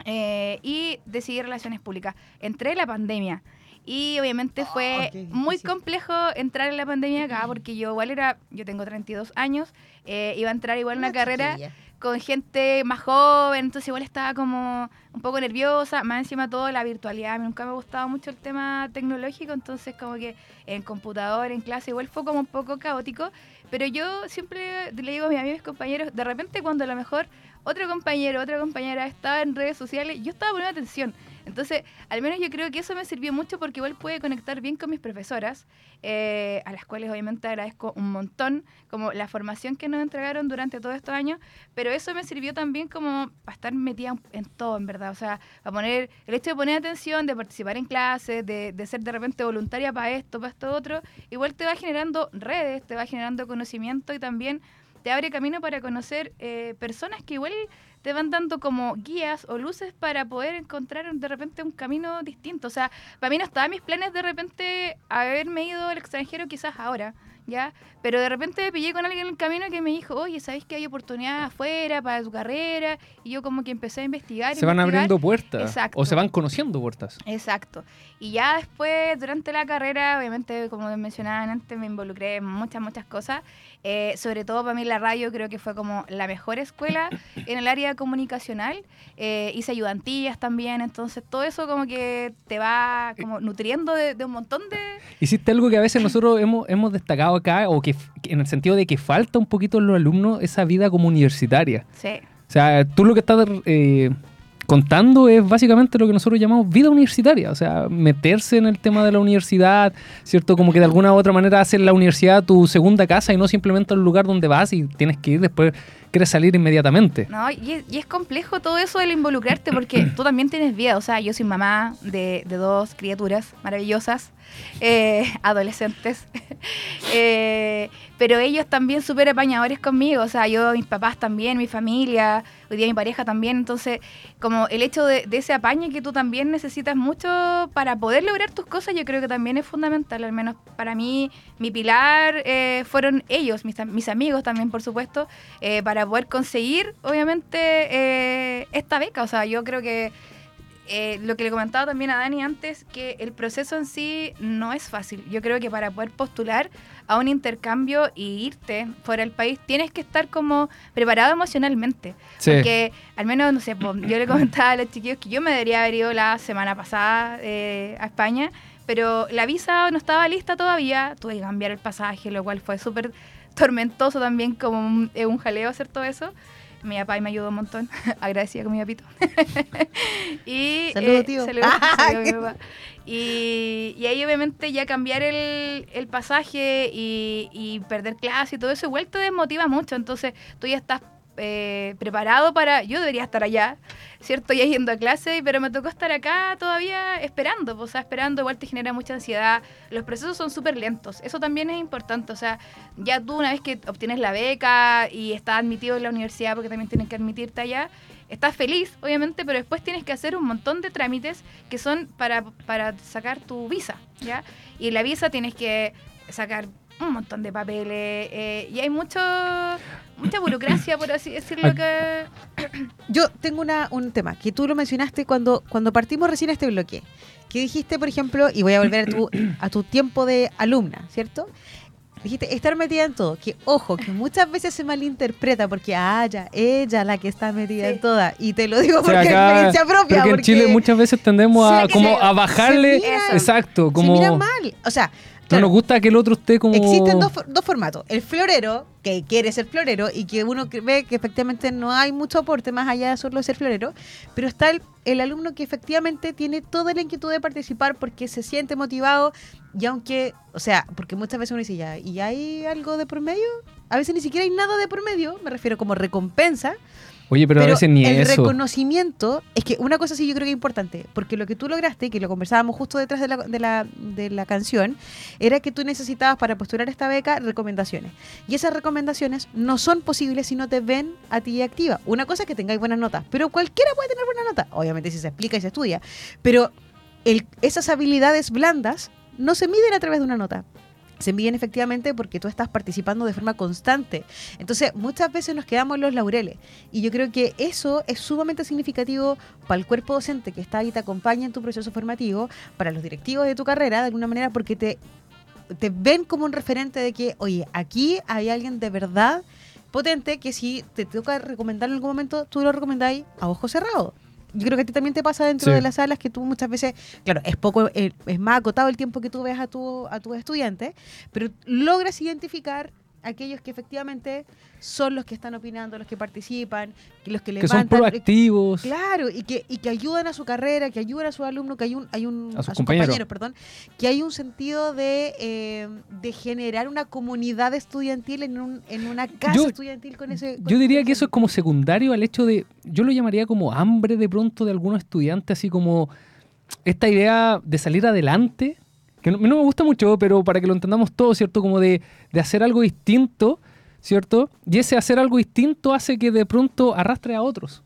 Speaker 4: eh, y decidí relaciones públicas. Entré en la pandemia. Y obviamente fue
Speaker 1: qué
Speaker 4: muy complejo entrar en la pandemia acá porque yo igual era, yo tengo 32 años, eh, iba a entrar igual en una carrera con gente más joven, entonces igual estaba como un poco nerviosa, más encima todo la virtualidad, a mí nunca me gustaba mucho el tema tecnológico, entonces como que en computador, en clase, igual fue como un poco caótico, pero yo siempre le digo a mis amigos y compañeros, de repente cuando a lo mejor otro compañero, otra compañera estaba en redes sociales, yo estaba poniendo atención. Entonces, al menos yo creo que eso me sirvió mucho porque igual pude conectar bien con mis profesoras, eh, a las cuales obviamente agradezco un montón, como la formación que nos entregaron durante todos estos años, pero eso me sirvió también como para estar metida en todo, en verdad. O sea, para poner, el hecho de poner atención, de participar en clases, de, de ser de repente voluntaria para esto, para esto otro, igual te va generando redes, te va generando conocimiento y también te abre camino para conocer eh, personas que igual te van dando como guías o luces para poder encontrar de repente un camino distinto. O sea, para mí no estaban mis planes de repente haberme ido al extranjero quizás ahora, ¿ya? Pero de repente me pillé con alguien en el camino que me dijo, oye, ¿sabes que hay oportunidades afuera para tu carrera? Y yo como que empecé a investigar.
Speaker 2: Se van abriendo puertas.
Speaker 4: Exacto.
Speaker 2: O se van conociendo puertas.
Speaker 4: Exacto. Y ya después, durante la carrera, obviamente, como mencionaban antes, me involucré en muchas, muchas cosas. Eh, sobre todo para mí la radio creo que fue como la mejor escuela en el área comunicacional. Eh, hice ayudantías también, entonces todo eso como que te va como nutriendo de, de un montón de...
Speaker 2: Hiciste algo que a veces nosotros hemos, hemos destacado acá, o que en el sentido de que falta un poquito en los alumnos esa vida como universitaria.
Speaker 4: Sí,
Speaker 2: O sea, tú lo que estás eh, contando es básicamente lo que nosotros llamamos vida universitaria. O sea, meterse en el tema de la universidad, ¿cierto? Como que de alguna u otra manera hacer la universidad tu segunda casa y no simplemente el lugar donde vas y tienes que ir después, quieres salir inmediatamente.
Speaker 4: ¿no? Y es, y es complejo todo eso del involucrarte porque tú también tienes vida. O sea, yo soy mamá de, de dos criaturas maravillosas, eh, adolescentes. Eh, pero ellos también súper apañadores conmigo, o sea, yo, mis papás también, mi familia, hoy día mi pareja también, entonces, como el hecho de, de ese apañe que tú también necesitas mucho para poder lograr tus cosas, yo creo que también es fundamental, al menos para mí, mi pilar eh, fueron ellos, mis, mis amigos también, por supuesto, eh, para poder conseguir, obviamente, eh, esta beca, o sea, yo creo que eh, lo que le comentaba también a Dani antes, que el proceso en sí no es fácil. Yo creo que para poder postular a un intercambio y irte fuera del país, tienes que estar como preparado emocionalmente.
Speaker 2: Sí.
Speaker 4: Porque al menos, no sé, yo le comentaba a los chiquillos que yo me debería haber ido la semana pasada eh, a España, pero la visa no estaba lista todavía, tuve que cambiar el pasaje, lo cual fue súper tormentoso también, como un, eh, un jaleo hacer todo eso. Mi papá me ayudó un montón, agradecida con mi papito. y,
Speaker 1: Saludos, tío.
Speaker 4: saludos, saludos, mi papá. Y, y ahí obviamente ya cambiar el, el pasaje y, y perder clase y todo eso igual te desmotiva mucho. Entonces tú ya estás eh, preparado para... Yo debería estar allá, ¿cierto? Ya yendo a clase, pero me tocó estar acá todavía esperando. pues, O sea, esperando igual te genera mucha ansiedad. Los procesos son súper lentos. Eso también es importante. O sea, ya tú una vez que obtienes la beca y estás admitido en la universidad, porque también tienen que admitirte allá, estás feliz, obviamente, pero después tienes que hacer un montón de trámites que son para, para sacar tu visa, ¿ya? Y la visa tienes que sacar un montón de papeles eh, y hay mucho mucha burocracia, por así decirlo, que...
Speaker 1: Yo tengo una, un tema que tú lo mencionaste cuando, cuando partimos recién este bloque. Que dijiste, por ejemplo, y voy a volver a tu, a tu tiempo de alumna, ¿cierto? Dijiste estar metida en todo. Que ojo, que muchas veces se malinterpreta porque, ah, ya, ella la que está metida
Speaker 4: Sí.
Speaker 1: en toda. Y te lo digo
Speaker 2: O sea,
Speaker 1: porque
Speaker 2: acá-
Speaker 1: experiencia propia.
Speaker 2: Creo que en
Speaker 1: porque
Speaker 2: Chile muchas veces tendemos
Speaker 4: Sí,
Speaker 2: a como
Speaker 4: se-
Speaker 2: a bajarle,
Speaker 1: se mira-
Speaker 2: exacto,
Speaker 1: se
Speaker 2: como
Speaker 1: mira mal. O sea,
Speaker 2: no nos gusta que el otro esté como
Speaker 1: Existen dos, dos formatos. El florero, que quiere ser florero y que uno ve que efectivamente no hay mucho aporte más allá de solo ser florero, pero está el, el alumno que efectivamente tiene toda la inquietud de participar porque se siente motivado y aunque, o sea, porque muchas veces uno dice, ya, ¿y hay algo de por medio? A veces ni siquiera hay nada de por medio, me refiero como recompensa,
Speaker 2: Oye, pero, a veces ni
Speaker 1: el
Speaker 2: eso.
Speaker 1: reconocimiento, es que una cosa sí yo creo que es importante, porque lo que tú lograste, que lo conversábamos justo detrás de la, de la, de la canción, era que tú necesitabas para postular esta beca recomendaciones. Y esas recomendaciones no son posibles si no te ven a ti activa. Una cosa es que tengáis buenas notas, pero cualquiera puede tener buenas notas, obviamente si se explica y se estudia, pero el- esas habilidades blandas no se miden a través de una nota. Se miden efectivamente porque tú estás participando de forma constante. Entonces, muchas veces nos quedamos en los laureles. Y yo creo que eso es sumamente significativo para el cuerpo docente que está ahí, te acompaña en tu proceso formativo, para los directivos de tu carrera, de alguna manera, porque te, te ven como un referente de que, oye, aquí hay alguien de verdad potente que si te toca recomendarlo en algún momento, tú lo recomendáis a ojos cerrados. Yo creo que a ti también te pasa dentro
Speaker 2: Sí.
Speaker 1: de las salas que tú muchas veces, claro, es poco, eh, es más acotado el tiempo que tú ves a tu, a tus estudiantes, pero logras identificar aquellos que efectivamente son los que están opinando, los que participan, que los que
Speaker 2: que son
Speaker 1: levantan.
Speaker 2: proactivos.
Speaker 1: Claro, y que, y que ayudan a su carrera, que ayudan a sus alumnos, que hay un, hay un
Speaker 2: A sus compañeros.
Speaker 1: perdón, que hay un sentido de, eh, de generar una comunidad estudiantil en, un, en una casa
Speaker 2: Yo-
Speaker 1: estudiantil con ese. con
Speaker 2: Yo diría que eso es como secundario al hecho de, yo lo llamaría como hambre de pronto de algunos estudiantes, así como esta idea de salir adelante, que no, no me gusta mucho, pero para que lo entendamos todo, ¿cierto? Como de, de hacer algo distinto, ¿cierto? Y ese hacer algo distinto hace que de pronto arrastre a otros,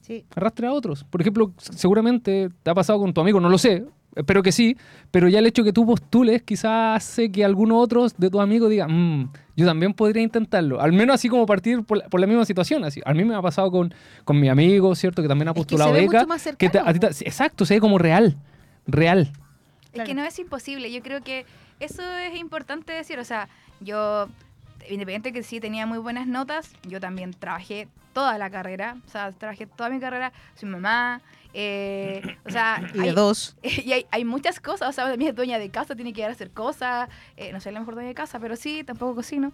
Speaker 1: Sí.
Speaker 2: arrastre a otros. Por ejemplo, seguramente te ha pasado con tu amigo, no lo sé, espero que sí, pero ya el hecho que tú postules quizás hace que algunos otros de tus amigos digan, "Mm, yo también podría intentarlo. Al menos así como partir por la, por la misma situación. Así. A mí me ha pasado con, con mi amigo, ¿cierto? Que también ha
Speaker 1: Es que
Speaker 2: postulado
Speaker 1: se ve
Speaker 2: beca.
Speaker 1: mucho más
Speaker 2: que te-
Speaker 1: cercano,
Speaker 2: a ti te- exacto, se ve como real. Real.
Speaker 4: Es
Speaker 1: Claro.
Speaker 4: que no es imposible. Yo creo que eso es importante decir. O sea, yo, independiente que sí tenía muy buenas notas, yo también trabajé toda la carrera. O sea, trabajé toda mi carrera. Soy mamá. eh, o sea,
Speaker 1: Y de
Speaker 4: hay,
Speaker 1: dos.
Speaker 4: y hay, hay muchas cosas. O sea, también es dueña de casa, tiene que ir a hacer cosas. eh, no soy la mejor dueña de casa, pero sí, tampoco cocino.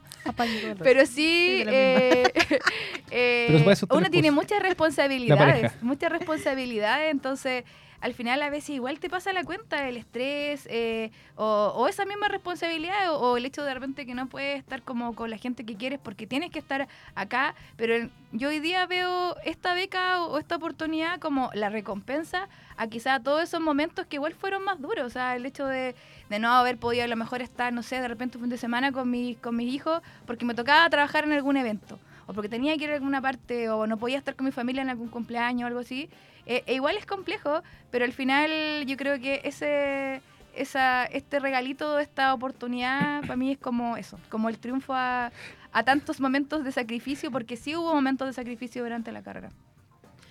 Speaker 4: Pero sí, eh, eh,
Speaker 2: Pero
Speaker 4: uno tiene muchas responsabilidades, muchas responsabilidades, entonces al final a veces igual te pasa la cuenta el estrés eh, o, esa misma responsabilidad o, el hecho de repente que no puedes estar como con la gente que quieres porque tienes que estar acá, pero yo hoy día veo esta beca o, esta oportunidad como la recompensa a quizá todos esos momentos que igual fueron más duros, o sea, el hecho de, de no haber podido a lo mejor estar, no sé, de repente un fin de semana con, mi, con mis hijos porque me tocaba trabajar en algún evento o porque tenía que ir a alguna parte o no podía estar con mi familia en algún cumpleaños o algo así. Eh, e igual es complejo, pero al final yo creo que ese esa, este regalito, esta oportunidad, para mí es como eso, como el triunfo a, a tantos momentos de sacrificio, porque sí hubo momentos de sacrificio durante la carrera.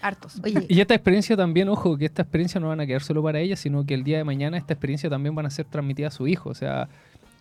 Speaker 4: Hartos.
Speaker 1: Oye,
Speaker 2: Y esta experiencia también, ojo, que esta experiencia no van a quedar solo para ella, sino que el día de mañana esta experiencia también van a ser transmitida a su hijo. O sea,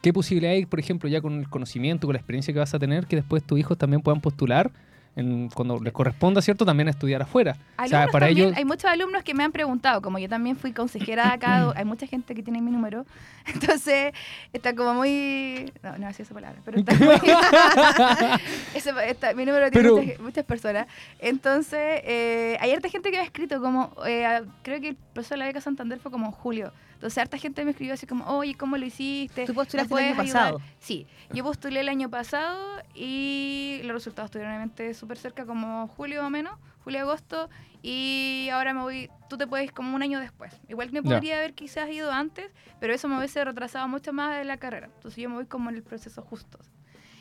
Speaker 2: ¿qué posibilidad hay, por ejemplo, ya con el conocimiento, con la experiencia que vas a tener, que después tus hijos también puedan postular, en, cuando les corresponda, ¿cierto?, también estudiar afuera. o sea, para
Speaker 4: también,
Speaker 2: ellos...
Speaker 4: hay muchos alumnos que me han preguntado, como yo también fui consejera de acá, hay mucha gente que tiene mi número, entonces está como muy... No, no decía esa palabra, pero está muy... Ese- está- mi número tiene
Speaker 2: Pero-
Speaker 4: muchas, muchas personas. Entonces, eh, hay harta gente que me ha escrito, como, eh, creo que el proceso de la beca Santander fue como en julio. Entonces, harta gente me escribió así como, oye, ¿cómo lo hiciste?
Speaker 1: Tú
Speaker 4: ¿Me
Speaker 1: postulaste el año
Speaker 4: ayudar?".
Speaker 1: pasado.
Speaker 4: Sí, yo postulé el año pasado y los resultados estuvieron obviamente súper cerca, como julio o menos, julio-agosto, y ahora me voy, tú te puedes como un año después. Igual me podría haber quizás ido antes, pero eso me hubiese retrasado mucho más de la carrera. Entonces yo me voy como en el proceso justo.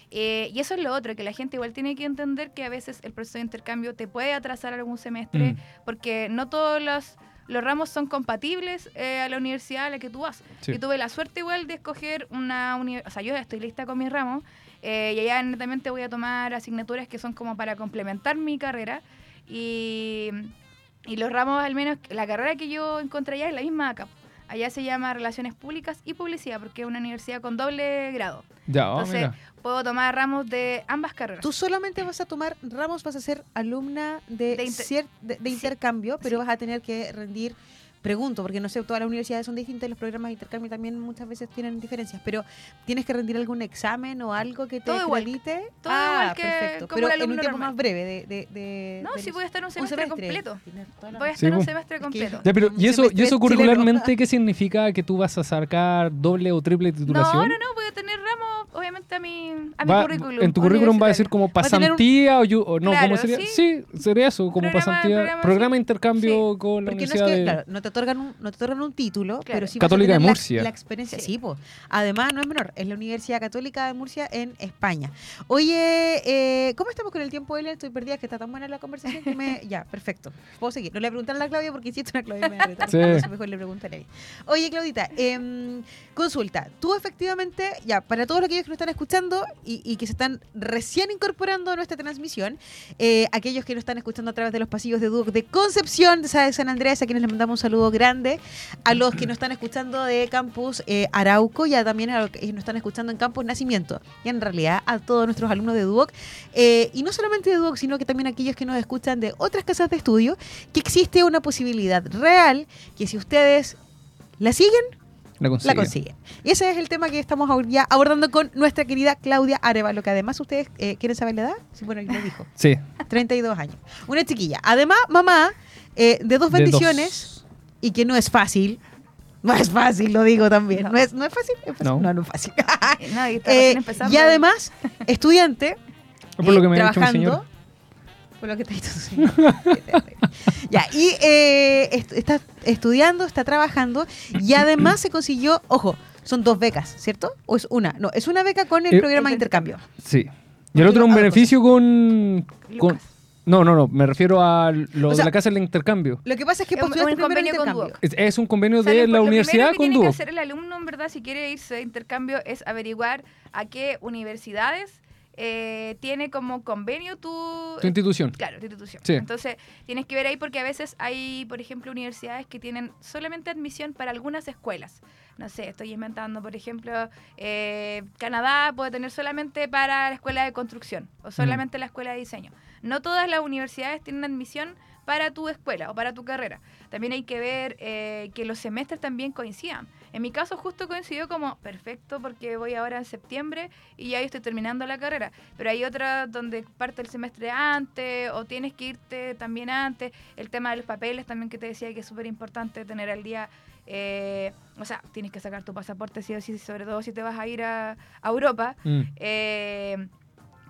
Speaker 4: Eh, y eso es lo otro, que la gente igual tiene que entender que a veces el proceso de intercambio te puede atrasar algún semestre,
Speaker 2: Mm,
Speaker 4: porque no todos los, los ramos son compatibles eh, a la universidad a la que tú vas.
Speaker 2: sí.
Speaker 4: Yo tuve la suerte igual de escoger una universidad, o sea, yo estoy lista con mis ramos eh, y allá netamente voy a tomar asignaturas que son como para complementar mi carrera y, y los ramos, al menos la carrera que yo encontré allá es la misma acá. Allá se llama Relaciones Públicas y Publicidad porque es una universidad con doble grado.
Speaker 2: Ya, oh,
Speaker 4: Entonces,
Speaker 2: mira.
Speaker 4: puedo tomar ramos de ambas carreras.
Speaker 1: Tú solamente vas a tomar ramos, vas a ser alumna de,
Speaker 4: De inter-
Speaker 1: cier- de, de
Speaker 4: Sí,
Speaker 1: intercambio, pero
Speaker 4: sí.
Speaker 1: vas a tener que rendir, pregunto, porque no sé, todas las universidades son distintas, los programas de intercambio también muchas veces tienen diferencias, pero ¿tienes que rendir algún examen o algo que te
Speaker 4: Todo igual, todo
Speaker 1: ah,
Speaker 4: igual que
Speaker 1: perfecto,
Speaker 4: como
Speaker 1: pero
Speaker 4: un
Speaker 1: en un
Speaker 4: alumno
Speaker 1: tiempo
Speaker 4: normal.
Speaker 1: más breve de... de, de-
Speaker 4: no,
Speaker 1: de
Speaker 4: sí voy a estar un
Speaker 1: un
Speaker 4: semestre, completo. Voy a estar un
Speaker 2: po.
Speaker 4: semestre
Speaker 1: Es que-
Speaker 4: completo.
Speaker 2: Ya, pero ¿y eso,
Speaker 1: semestre
Speaker 2: ¿y eso
Speaker 1: chileno.
Speaker 2: curricularmente qué significa que tú vas a sacar doble o triple
Speaker 4: No,
Speaker 2: titulación?
Speaker 4: no, no, voy a tener obviamente, a mi, a mi
Speaker 2: Va-
Speaker 4: currículum.
Speaker 2: En tu currículum va a decir como
Speaker 1: un-
Speaker 2: pasantía o, yu- o no,
Speaker 4: Claro,
Speaker 2: ¿cómo sería?
Speaker 4: sí.
Speaker 2: Sí, sería eso, como
Speaker 4: Programa-
Speaker 2: pasantía.
Speaker 4: programa,
Speaker 2: Programa,
Speaker 4: sí.
Speaker 2: intercambio con la
Speaker 1: Porque no es
Speaker 2: Universidad
Speaker 1: que,
Speaker 2: de...
Speaker 1: claro, no te otorgan un, no te otorgan un título,
Speaker 4: Claro.
Speaker 1: pero sí
Speaker 2: Católica de
Speaker 1: la-
Speaker 2: Murcia.
Speaker 1: La, experiencia.
Speaker 4: Sí.
Speaker 1: Sí, pues. Además, no es menor, es la Universidad Católica de Murcia en España. Oye, eh, ¿cómo estamos con el tiempo, Elian? Estoy perdida, que está tan buena la conversación que me. Ya, perfecto. Puedo seguir. No le voy a preguntar a la Claudia porque hiciste una Claudia y me. Entonces mejor le preguntaré a ella. Oye, Claudita, em, consulta. Tú efectivamente, ya, para todos aquellos que nos están escuchando y, y que se están recién incorporando a nuestra transmisión, eh, aquellos que nos están escuchando a través de los pasillos de Duoc de Concepción, de Sa- de San Andrés, a quienes les mandamos un saludo grande, a los que nos están escuchando de Campus eh, Arauco, ya también a los que nos están escuchando en Campus Nacimiento, y en realidad a todos nuestros alumnos de Duoc, eh, y no solamente de Duoc, sino que también a aquellos que nos escuchan de otras casas de estudio, que existe una posibilidad real que si ustedes la siguen,
Speaker 2: La consiguen.
Speaker 1: Y ese es el tema que estamos ya abordando con nuestra querida Claudia Arevalo, que además ustedes eh, quieren saber la edad. Sí, bueno, ya lo dijo.
Speaker 2: Sí.
Speaker 1: 32 años. Una chiquilla. Además, mamá eh, de dos
Speaker 2: de
Speaker 1: bendiciones
Speaker 2: dos.
Speaker 1: y que no es fácil. No es fácil, lo digo también. No,
Speaker 4: No.
Speaker 1: es, no es fácil. ¿Es fácil?
Speaker 2: No.
Speaker 1: no, no es fácil.
Speaker 4: Eh, no, y
Speaker 1: Eh, además, estudiante.
Speaker 2: Por lo que me ha dicho mi
Speaker 1: trabajando. Por lo que terrible. ya, y eh, est- está estudiando, está trabajando y además se consiguió, ojo, son dos becas, ¿cierto? ¿O es una? No, es una beca con el
Speaker 2: Eh,
Speaker 1: programa de intercambio.
Speaker 2: Sí. Y el otro un beneficio con, con... No, no, no. Me refiero a lo
Speaker 1: O
Speaker 2: de
Speaker 1: sea,
Speaker 2: la casa del intercambio.
Speaker 1: Lo que pasa es que
Speaker 4: Es un- un convenio con. Duoc.
Speaker 2: Es, es un convenio
Speaker 4: O sea,
Speaker 2: de
Speaker 4: lo-
Speaker 2: la
Speaker 4: lo
Speaker 2: universidad
Speaker 4: primero que
Speaker 2: con
Speaker 4: tiene que
Speaker 2: Duoc.
Speaker 4: hacer el alumno, en verdad, si quiere irse de intercambio, es averiguar a qué universidades eh, tiene como convenio tu,
Speaker 2: Tu institución.
Speaker 4: Claro, tu institución.
Speaker 2: Sí.
Speaker 4: Entonces, tienes que ver ahí porque a veces hay, por ejemplo, universidades que tienen solamente admisión para algunas escuelas. No sé, estoy inventando, por ejemplo, eh, Canadá puede tener solamente para la escuela de construcción o solamente la escuela de diseño. No todas las universidades tienen admisión para tu escuela o para tu carrera. También hay que ver eh, que los semestres también coincidan. En mi caso justo coincidió como perfecto porque voy ahora en septiembre y ya estoy terminando la carrera. Pero hay otras donde parte el semestre antes o tienes que irte también antes. El tema de los papeles también que te decía que es súper importante tener al día. eh, o sea, tienes que sacar tu pasaporte sí o sí, sobre todo si te vas a ir a, a Europa.
Speaker 2: Mm.
Speaker 4: Eh,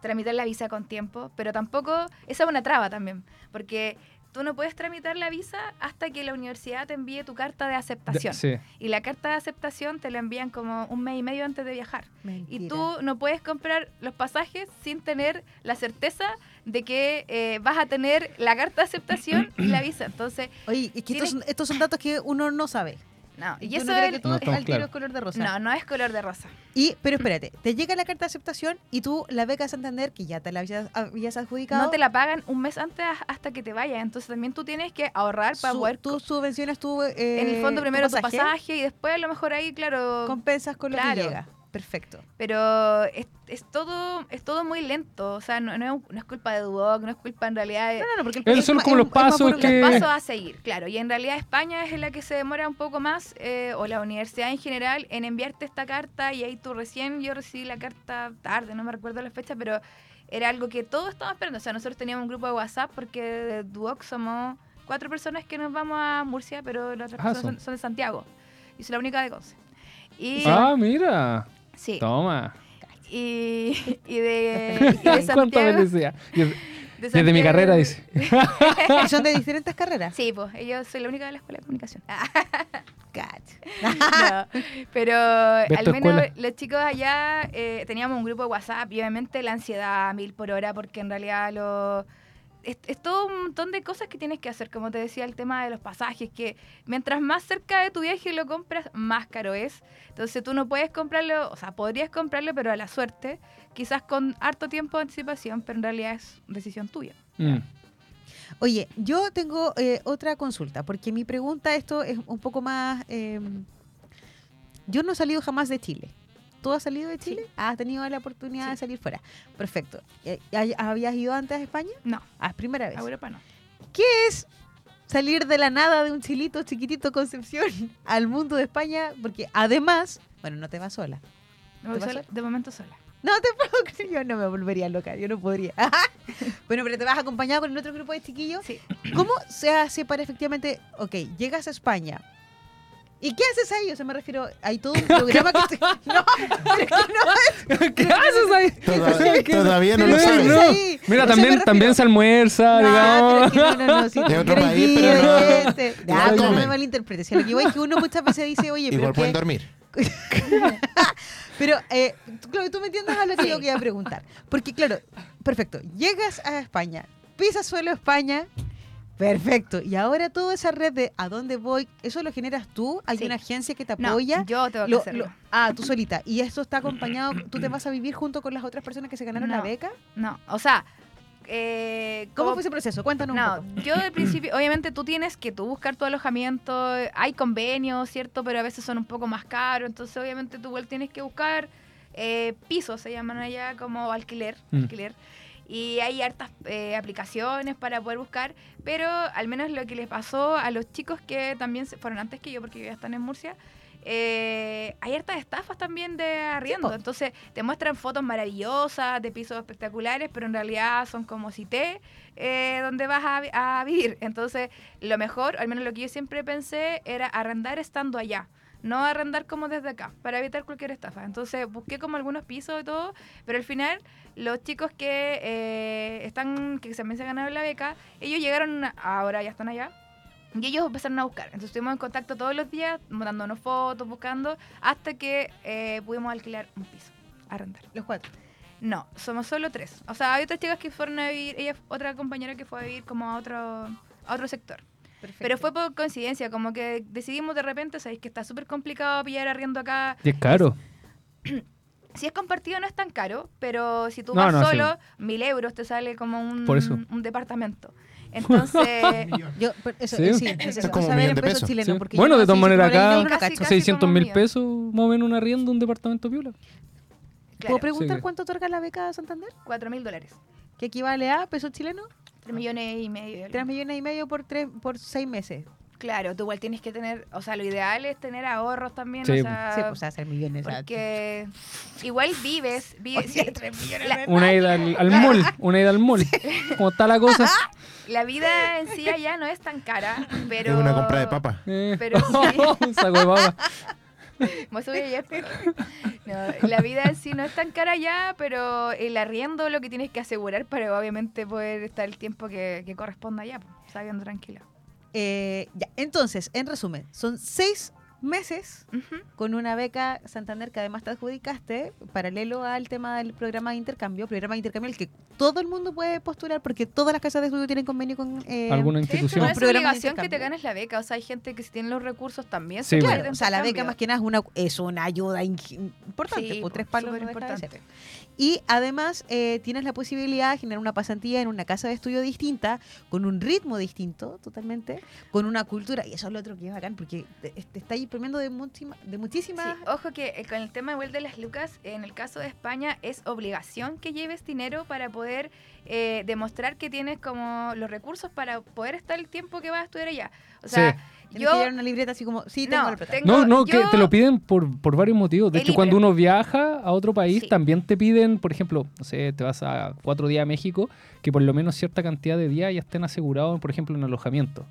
Speaker 4: tramitar la visa con tiempo, pero tampoco, esa es una traba también, porque tú no puedes tramitar la visa hasta que la universidad te envíe tu carta de
Speaker 2: De-
Speaker 4: aceptación.
Speaker 2: sí.
Speaker 4: Y la carta de aceptación te la envían como un mes y medio antes de viajar. Y tú no puedes comprar los pasajes sin tener la certeza de que eh, vas a tener la carta de aceptación y la visa. Entonces,
Speaker 1: Oye, es que estos, son- estos son datos que uno no sabe.
Speaker 4: No. Y
Speaker 1: Yo
Speaker 4: eso
Speaker 1: no creo
Speaker 4: es-
Speaker 1: que todo
Speaker 2: No
Speaker 1: es al tiro es color de rosa.
Speaker 4: no, no es color de rosa.
Speaker 1: Y, pero espérate, te llega la carta de aceptación y tú la beca de Santander, que ya te la habías, habías adjudicado.
Speaker 4: No te la pagan un mes antes a- hasta que te vayas. Entonces también tú tienes que ahorrar para
Speaker 1: su-
Speaker 4: poder
Speaker 1: Tú subvencionas tu. eh,
Speaker 4: en el fondo primero tu
Speaker 1: pasaje,
Speaker 4: pasaje y después a lo mejor ahí, claro,
Speaker 1: Compensas con lo
Speaker 4: Claro.
Speaker 1: que llega. Perfecto.
Speaker 4: pero es, es todo es todo muy lento, o sea, no, no es, no es culpa de Duoc, no es culpa en realidad de
Speaker 1: No, no, no, porque el es
Speaker 2: son como
Speaker 1: es-
Speaker 2: los
Speaker 1: es
Speaker 2: pasos
Speaker 1: por-
Speaker 2: que-
Speaker 4: los pasos a seguir, claro, y en realidad España es la que se demora un poco más, eh, o la universidad en general, en enviarte esta carta y ahí tú recién, yo recibí la carta tarde, no me recuerdo la fecha, pero era algo que todos estábamos esperando, o sea, nosotros teníamos un grupo de WhatsApp porque de Duoc somos cuatro personas que nos vamos a Murcia, pero las otras
Speaker 2: Ah,
Speaker 4: personas
Speaker 2: son-
Speaker 4: son, son de Santiago, y soy la única de Conce. Y,
Speaker 2: Ah, mira.
Speaker 4: Sí.
Speaker 2: Toma.
Speaker 4: y, y de, y de
Speaker 2: ¿Cuántas
Speaker 4: Santiago. de
Speaker 2: desde mi carrera, dice.
Speaker 1: Son de diferentes carreras.
Speaker 4: Sí, pues yo soy la única de la escuela de comunicación.
Speaker 1: Cacha.
Speaker 4: No, pero al menos
Speaker 2: escuela.
Speaker 4: los chicos allá eh, teníamos un grupo de WhatsApp y obviamente la ansiedad a mil por hora porque en realidad lo... Es, es todo un montón de cosas que tienes que hacer, como te decía, el tema de los pasajes, que mientras más cerca de tu viaje lo compras, más caro es. Entonces tú no puedes comprarlo, o sea, podrías comprarlo, pero a la suerte, quizás con harto tiempo de anticipación, pero en realidad es decisión tuya.
Speaker 2: Mm.
Speaker 1: Oye, yo tengo eh, otra consulta, porque mi pregunta, esto es un poco más... eh, yo no he salido jamás de Chile. ¿Tú has salido de Chile? ¿Has tenido la oportunidad
Speaker 4: Sí.
Speaker 1: de salir fuera? Perfecto. Eh, ¿hay- ¿Habías ido antes a España?
Speaker 4: No,
Speaker 1: Ah, es primera vez.
Speaker 4: a Europa no.
Speaker 1: ¿Qué es salir de la nada de un chilito chiquitito Concepción al mundo de España? Porque además, bueno, no te vas sola.
Speaker 4: Me voy
Speaker 1: vas
Speaker 4: sola-
Speaker 1: sola?
Speaker 4: de momento sola.
Speaker 1: No te puedo creer, yo no me volvería loca, yo no podría. bueno, pero te vas acompañado con el otro grupo de chiquillos.
Speaker 4: Sí.
Speaker 1: ¿Cómo se hace para efectivamente, ok, llegas a España? ¿Y qué haces ahí? O sea, me refiero, hay todo un programa que... te- No, pero es que no,
Speaker 2: ¿Qué haces ahí?
Speaker 3: Toda- todavía no
Speaker 1: pero
Speaker 3: lo
Speaker 1: ¿qué
Speaker 3: sabes.
Speaker 1: ahí?
Speaker 2: Mira,
Speaker 1: O sea,
Speaker 2: también, también se almuerza,
Speaker 1: No,
Speaker 2: digamos.
Speaker 1: pero es que no, no, no, si
Speaker 3: De otro país,
Speaker 1: ir,
Speaker 3: pero no-
Speaker 1: este, ya, pero no me malinterpretes. Si lo que voy es que uno muchas veces dice, oye, pero
Speaker 3: Igual
Speaker 1: ¿qué?
Speaker 3: pueden dormir.
Speaker 1: Pero, eh, tú, claro, tú me entiendes a lo que yo quería preguntar. Porque, claro, perfecto, llegas a España, pisas suelo España, perfecto. Y ahora toda esa red de a dónde voy, ¿eso lo generas tú? ¿Hay
Speaker 4: Sí.
Speaker 1: una agencia que te
Speaker 4: No,
Speaker 1: apoya?
Speaker 4: yo tengo que
Speaker 1: Lo-
Speaker 4: hacerlo.
Speaker 1: lo- ah, tú solita. ¿Y esto está acompañado? ¿Tú te vas a vivir junto con las otras personas que se ganaron la
Speaker 4: No.
Speaker 1: beca?
Speaker 4: No, o sea, eh,
Speaker 1: ¿Cómo
Speaker 4: como-
Speaker 1: fue ese proceso? Cuéntanos
Speaker 4: No,
Speaker 1: un poco.
Speaker 4: yo al principio, obviamente tú tienes que tú buscar tu alojamiento, hay convenios, ¿cierto? Pero a veces son un poco más caros, entonces obviamente tú igual tienes que buscar eh, pisos, se llaman allá como alquiler,
Speaker 2: Mm.
Speaker 4: alquiler. Y hay hartas eh, aplicaciones para poder buscar, pero al menos lo que les pasó a los chicos que también fueron antes que yo, porque ya están en Murcia, eh, hay hartas estafas también de arriendo. Entonces te muestran fotos maravillosas de pisos espectaculares, pero en realidad son como cité eh, donde vas a vivir. Entonces lo mejor, al menos lo que yo siempre pensé, era arrendar estando allá. No arrendar como desde acá, para evitar cualquier estafa. Entonces busqué como algunos pisos y todo, pero al final los chicos que eh, están, que también se ganaron la beca, ellos llegaron, a- ahora ya están allá, y ellos empezaron a buscar. Entonces estuvimos en contacto todos los días, mandándonos fotos, buscando, hasta que eh, pudimos alquilar un piso, arrendar.
Speaker 1: Los cuatro.
Speaker 4: No, somos solo tres. O sea, hay otras chicas que fueron a vivir, ella, otra compañera que fue a vivir como a otro, a otro sector.
Speaker 1: Perfecto.
Speaker 4: Pero fue por coincidencia, como que decidimos de repente, sabéis que está súper complicado pillar arriendo acá.
Speaker 2: Y es caro.
Speaker 4: Si es compartido no es tan caro, pero si tú
Speaker 2: No,
Speaker 4: vas
Speaker 2: no, sí.
Speaker 4: solo, mil euros te sale como un,
Speaker 2: Por eso.
Speaker 4: un departamento. Entonces,
Speaker 1: Yo, eso,
Speaker 2: Sí.
Speaker 1: sí,
Speaker 2: Es
Speaker 1: necesito
Speaker 3: como un
Speaker 1: saber
Speaker 3: millón
Speaker 1: en
Speaker 3: de
Speaker 1: pesos chilenos.
Speaker 2: Sí.
Speaker 1: porque
Speaker 2: Bueno, de todas maneras, acá
Speaker 1: yo no
Speaker 4: casi,
Speaker 1: cacho.
Speaker 4: casi
Speaker 2: 600
Speaker 4: como
Speaker 2: mil pesos, más o menos un arriendo, un departamento piola.
Speaker 1: ¿Puedo preguntar
Speaker 2: Sí.
Speaker 1: cuánto otorga la beca de Santander?
Speaker 4: 4 mil dólares.
Speaker 1: ¿Qué equivale a pesos chilenos?
Speaker 4: 3 millones y medio.
Speaker 1: 3 millones y medio por tres, por seis meses.
Speaker 4: Claro, tú igual tienes que tener, o sea, lo ideal es tener ahorros también,
Speaker 2: Sí,
Speaker 4: o
Speaker 2: pues.
Speaker 4: sea,
Speaker 1: Sí, pues hacer millones. ah,
Speaker 4: porque igual vives, vives
Speaker 1: Oye,
Speaker 4: sí,
Speaker 1: tres millones
Speaker 4: la-
Speaker 2: Una ida al, al mall, una ida al mall. ¿Cómo está la cosa?
Speaker 4: la vida en sí allá no es tan cara, pero...
Speaker 3: Es una compra de papa.
Speaker 2: Eh.
Speaker 4: Pero sí.
Speaker 2: Un saco de papa.
Speaker 4: No, la vida en sí no es tan cara allá, pero el arriendo lo que tienes que asegurar para obviamente poder estar el tiempo que, que corresponda allá, pues, sabiendo tranquila.
Speaker 1: Eh, ya, entonces, en resumen, son seis meses con una beca Santander que además te adjudicaste, paralelo al tema del programa de intercambio, programa de intercambio el que todo el mundo puede postular porque todas las casas de estudio tienen convenio con... eh,
Speaker 2: ¿Alguna institución?
Speaker 4: no es obligación que te ganes la beca, o sea, hay gente que si tiene los recursos también
Speaker 2: Sí,
Speaker 4: se puede
Speaker 2: bueno.
Speaker 1: Claro, o sea, la beca más que nada es una, es una ayuda importante,
Speaker 4: Sí,
Speaker 1: por
Speaker 4: po,
Speaker 1: tres palos no
Speaker 4: importante.
Speaker 1: Y además eh, tienes la posibilidad de generar una pasantía en una casa de estudio distinta, con un ritmo distinto totalmente, con una cultura, y eso es lo otro que es bacán, porque te, te está ahí premiando de, muchísima- de muchísimas...
Speaker 4: Sí, ojo que eh, con el tema igual de las lucas, en el caso de España es obligación que lleves dinero para poder eh, demostrar que tienes como los recursos para poder estar el tiempo que vas a estudiar allá. O sea, yo
Speaker 1: que llevar una libreta así como, sí, tengo
Speaker 4: No,
Speaker 1: la plata.
Speaker 4: tengo-
Speaker 2: No, no,
Speaker 4: yo-
Speaker 2: que te lo piden por, por varios motivos. De hecho, cuando uno viaja a otro país,
Speaker 4: Sí.
Speaker 2: también te piden, por ejemplo, no sé, te vas a cuatro días a México, que por lo menos cierta cantidad de días ya estén asegurados, por ejemplo, en alojamiento.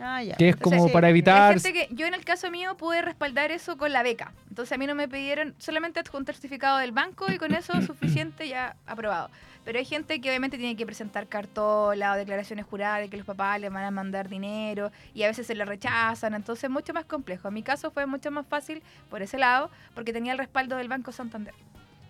Speaker 1: Ah, ya.
Speaker 2: Que es
Speaker 1: Entonces,
Speaker 2: como
Speaker 1: sí,
Speaker 2: para
Speaker 4: Hay
Speaker 2: evitar...
Speaker 4: gente que yo en el caso mío pude respaldar eso con la beca. Entonces a mí no me pidieron solamente adjuntar certificado del banco y con eso suficiente ya aprobado. Pero hay gente que obviamente tiene que presentar cartola o declaraciones juradas de que los papás le van a mandar dinero y a veces se lo rechazan. Entonces es mucho más complejo. En mi caso fue mucho más fácil por ese lado porque tenía el respaldo del Banco Santander.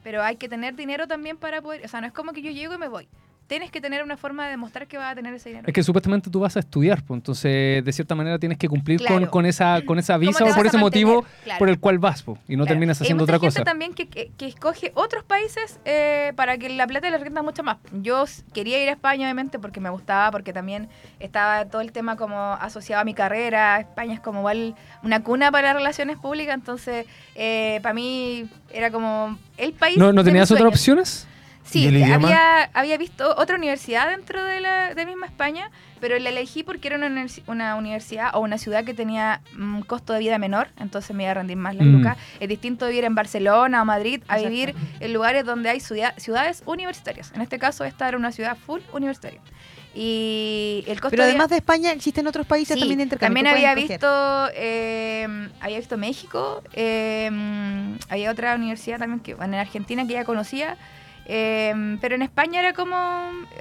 Speaker 4: Pero hay que tener dinero también para poder... O sea, no es como que yo llego y me voy. Tienes que tener una forma de demostrar que vas a tener ese dinero.
Speaker 2: Es que supuestamente tú vas a estudiar, pues, entonces de cierta manera tienes que cumplir con,
Speaker 4: Claro.
Speaker 2: con esa con esa
Speaker 4: ¿Cómo
Speaker 2: visa o por ese motivo?
Speaker 4: Claro.
Speaker 2: por el cual vas, pues, y no
Speaker 4: Claro.
Speaker 2: terminas haciendo
Speaker 4: hay
Speaker 2: otra
Speaker 4: gente
Speaker 2: cosa.
Speaker 4: también que, que, que escoge otros países eh, para que la plata le rinda mucho más. Yo quería ir a España, obviamente, porque me gustaba, porque también estaba todo el tema como asociado a mi carrera. España es como igual una cuna para relaciones públicas, entonces eh, para mí era como el país.
Speaker 2: ¿No, tenías otras opciones?
Speaker 4: Sí, había, había visto otra universidad dentro de la de misma España, pero la elegí porque era una, universi- una universidad o una ciudad que tenía un costo de vida menor, entonces me iba a rendir más las
Speaker 2: Mm.
Speaker 4: lucas. Es distinto vivir en Barcelona o Madrid a
Speaker 1: Exacto.
Speaker 4: vivir en lugares donde hay ciudad- ciudades universitarias. En este caso, esta era una ciudad full universitaria. Y el costo
Speaker 1: Pero
Speaker 4: de
Speaker 1: además de España, existen otros países
Speaker 4: Sí,
Speaker 1: también de intercambio.
Speaker 4: También
Speaker 1: que
Speaker 4: había visto, eh, había visto México, eh, había otra universidad también que, bueno, en Argentina que ya conocía, eh, pero en España era como,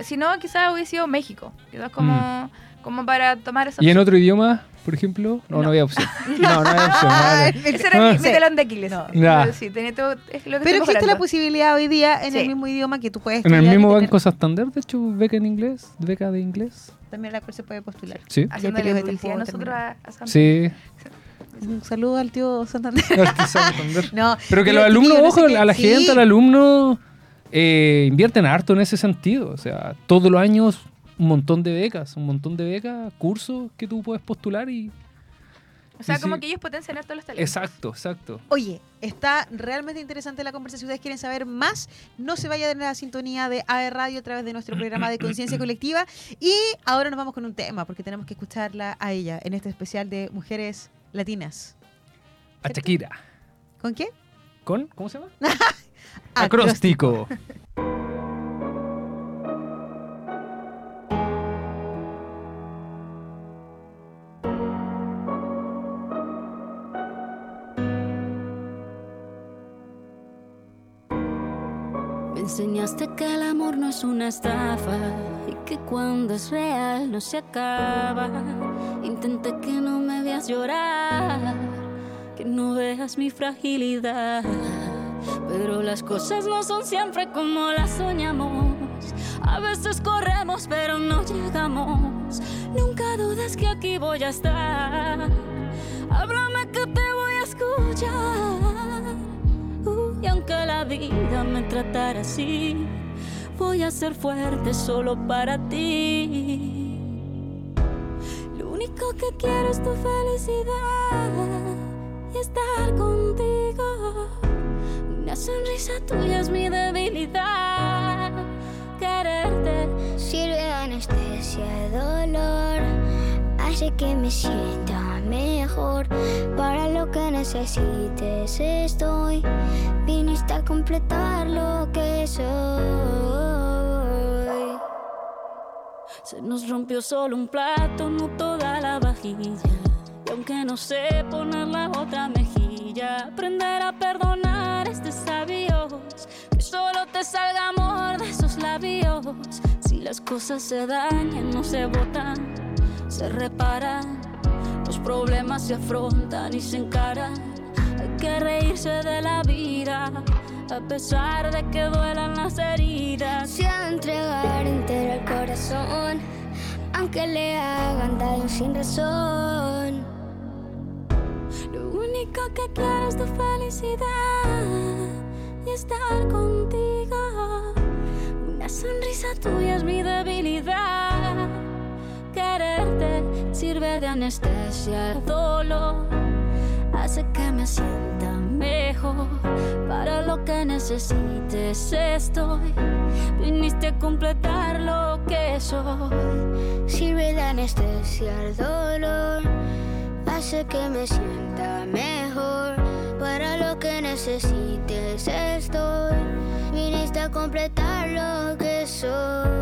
Speaker 4: si no, quizás hubiese sido México, quizás como, como para tomar esa
Speaker 2: Mm. ¿Y en
Speaker 4: opción.
Speaker 2: otro idioma, por ejemplo? No, no,
Speaker 4: No.
Speaker 2: había opción. No, no había opción. vale.
Speaker 4: Ese era mi, mi
Speaker 2: Sí.
Speaker 4: telón de Aquiles.
Speaker 1: No.
Speaker 4: Pero Sí, tenía todo, es lo que
Speaker 1: Pero existe la posibilidad hoy día en el
Speaker 4: Sí.
Speaker 1: mismo idioma que tú puedes
Speaker 2: En el mismo
Speaker 1: tener-
Speaker 2: Banco Santander, de hecho, beca en inglés, beca de inglés.
Speaker 1: También la cual se puede postular.
Speaker 2: Sí.
Speaker 4: Haciéndole publicidad
Speaker 1: tiempo
Speaker 4: nosotros a, a Santander.
Speaker 2: Sí.
Speaker 1: Un saludo al tío Santander.
Speaker 2: Santander.
Speaker 1: No,
Speaker 2: Pero que los alumnos,
Speaker 1: no
Speaker 2: ojo,
Speaker 1: sé
Speaker 2: a la
Speaker 1: sí,
Speaker 2: gente, al alumno, eh, invierten harto en ese sentido. O sea, todos los años un montón de becas, un montón de becas, cursos que tú puedes postular y...
Speaker 4: O sea,
Speaker 2: Sí,
Speaker 4: como
Speaker 2: sí.
Speaker 4: que ellos potencian todos los talentos.
Speaker 2: Exacto, exacto.
Speaker 1: Oye, está realmente interesante la conversación. Si ustedes quieren saber más, no se vayan de la sintonía de AE Radio a través de nuestro programa de Conciencia Colectiva. Y ahora nos vamos con un tema, porque tenemos que escucharla a ella en este especial de Mujeres Latinas.
Speaker 2: A Shakira.
Speaker 1: ¿Con qué?
Speaker 2: ¿Con? ¿Cómo se llama?
Speaker 1: Acróstico.
Speaker 6: Me enseñaste que el amor no es una estafa y que cuando es real no se acaba. Intenté que no me veas llorar, que no veas mi fragilidad. Pero las cosas no son siempre como las soñamos. A veces corremos pero no llegamos. Nunca dudes que aquí voy a estar. Háblame que te voy a escuchar. Uh, y aunque la vida me tratara así, voy a ser fuerte solo para ti. Lo único que quiero es tu felicidad y estar contigo. Una sonrisa tuya es mi debilidad. Quererte
Speaker 5: Sirve de anestesia dolor.
Speaker 7: Hace que me sienta mejor. Para lo que necesites estoy. Viniste a completar lo que soy.
Speaker 6: Se nos rompió solo un plato, no toda la vajilla. Y aunque no sé poner la otra mejilla, aprender a perdonar salga amor de esos labios. Si las cosas se dañan, no se botan, se reparan. Los problemas se afrontan y se encaran. Hay que reírse de la vida, a pesar de que duelan las heridas.
Speaker 7: Se ha entregar entero el corazón, aunque le hagan daño sin razón.
Speaker 6: Lo único que quiero es tu felicidad y estar contigo. Sonrisa tuya es mi debilidad. Quererte sirve de anestesia al dolor. Hace que me sienta mejor. Para lo que necesites estoy. Viniste a completar lo que soy.
Speaker 7: Sirve de anestesia al dolor, hace que me sienta mejor. Para lo que necesites estoy, viniste a completar lo que soy.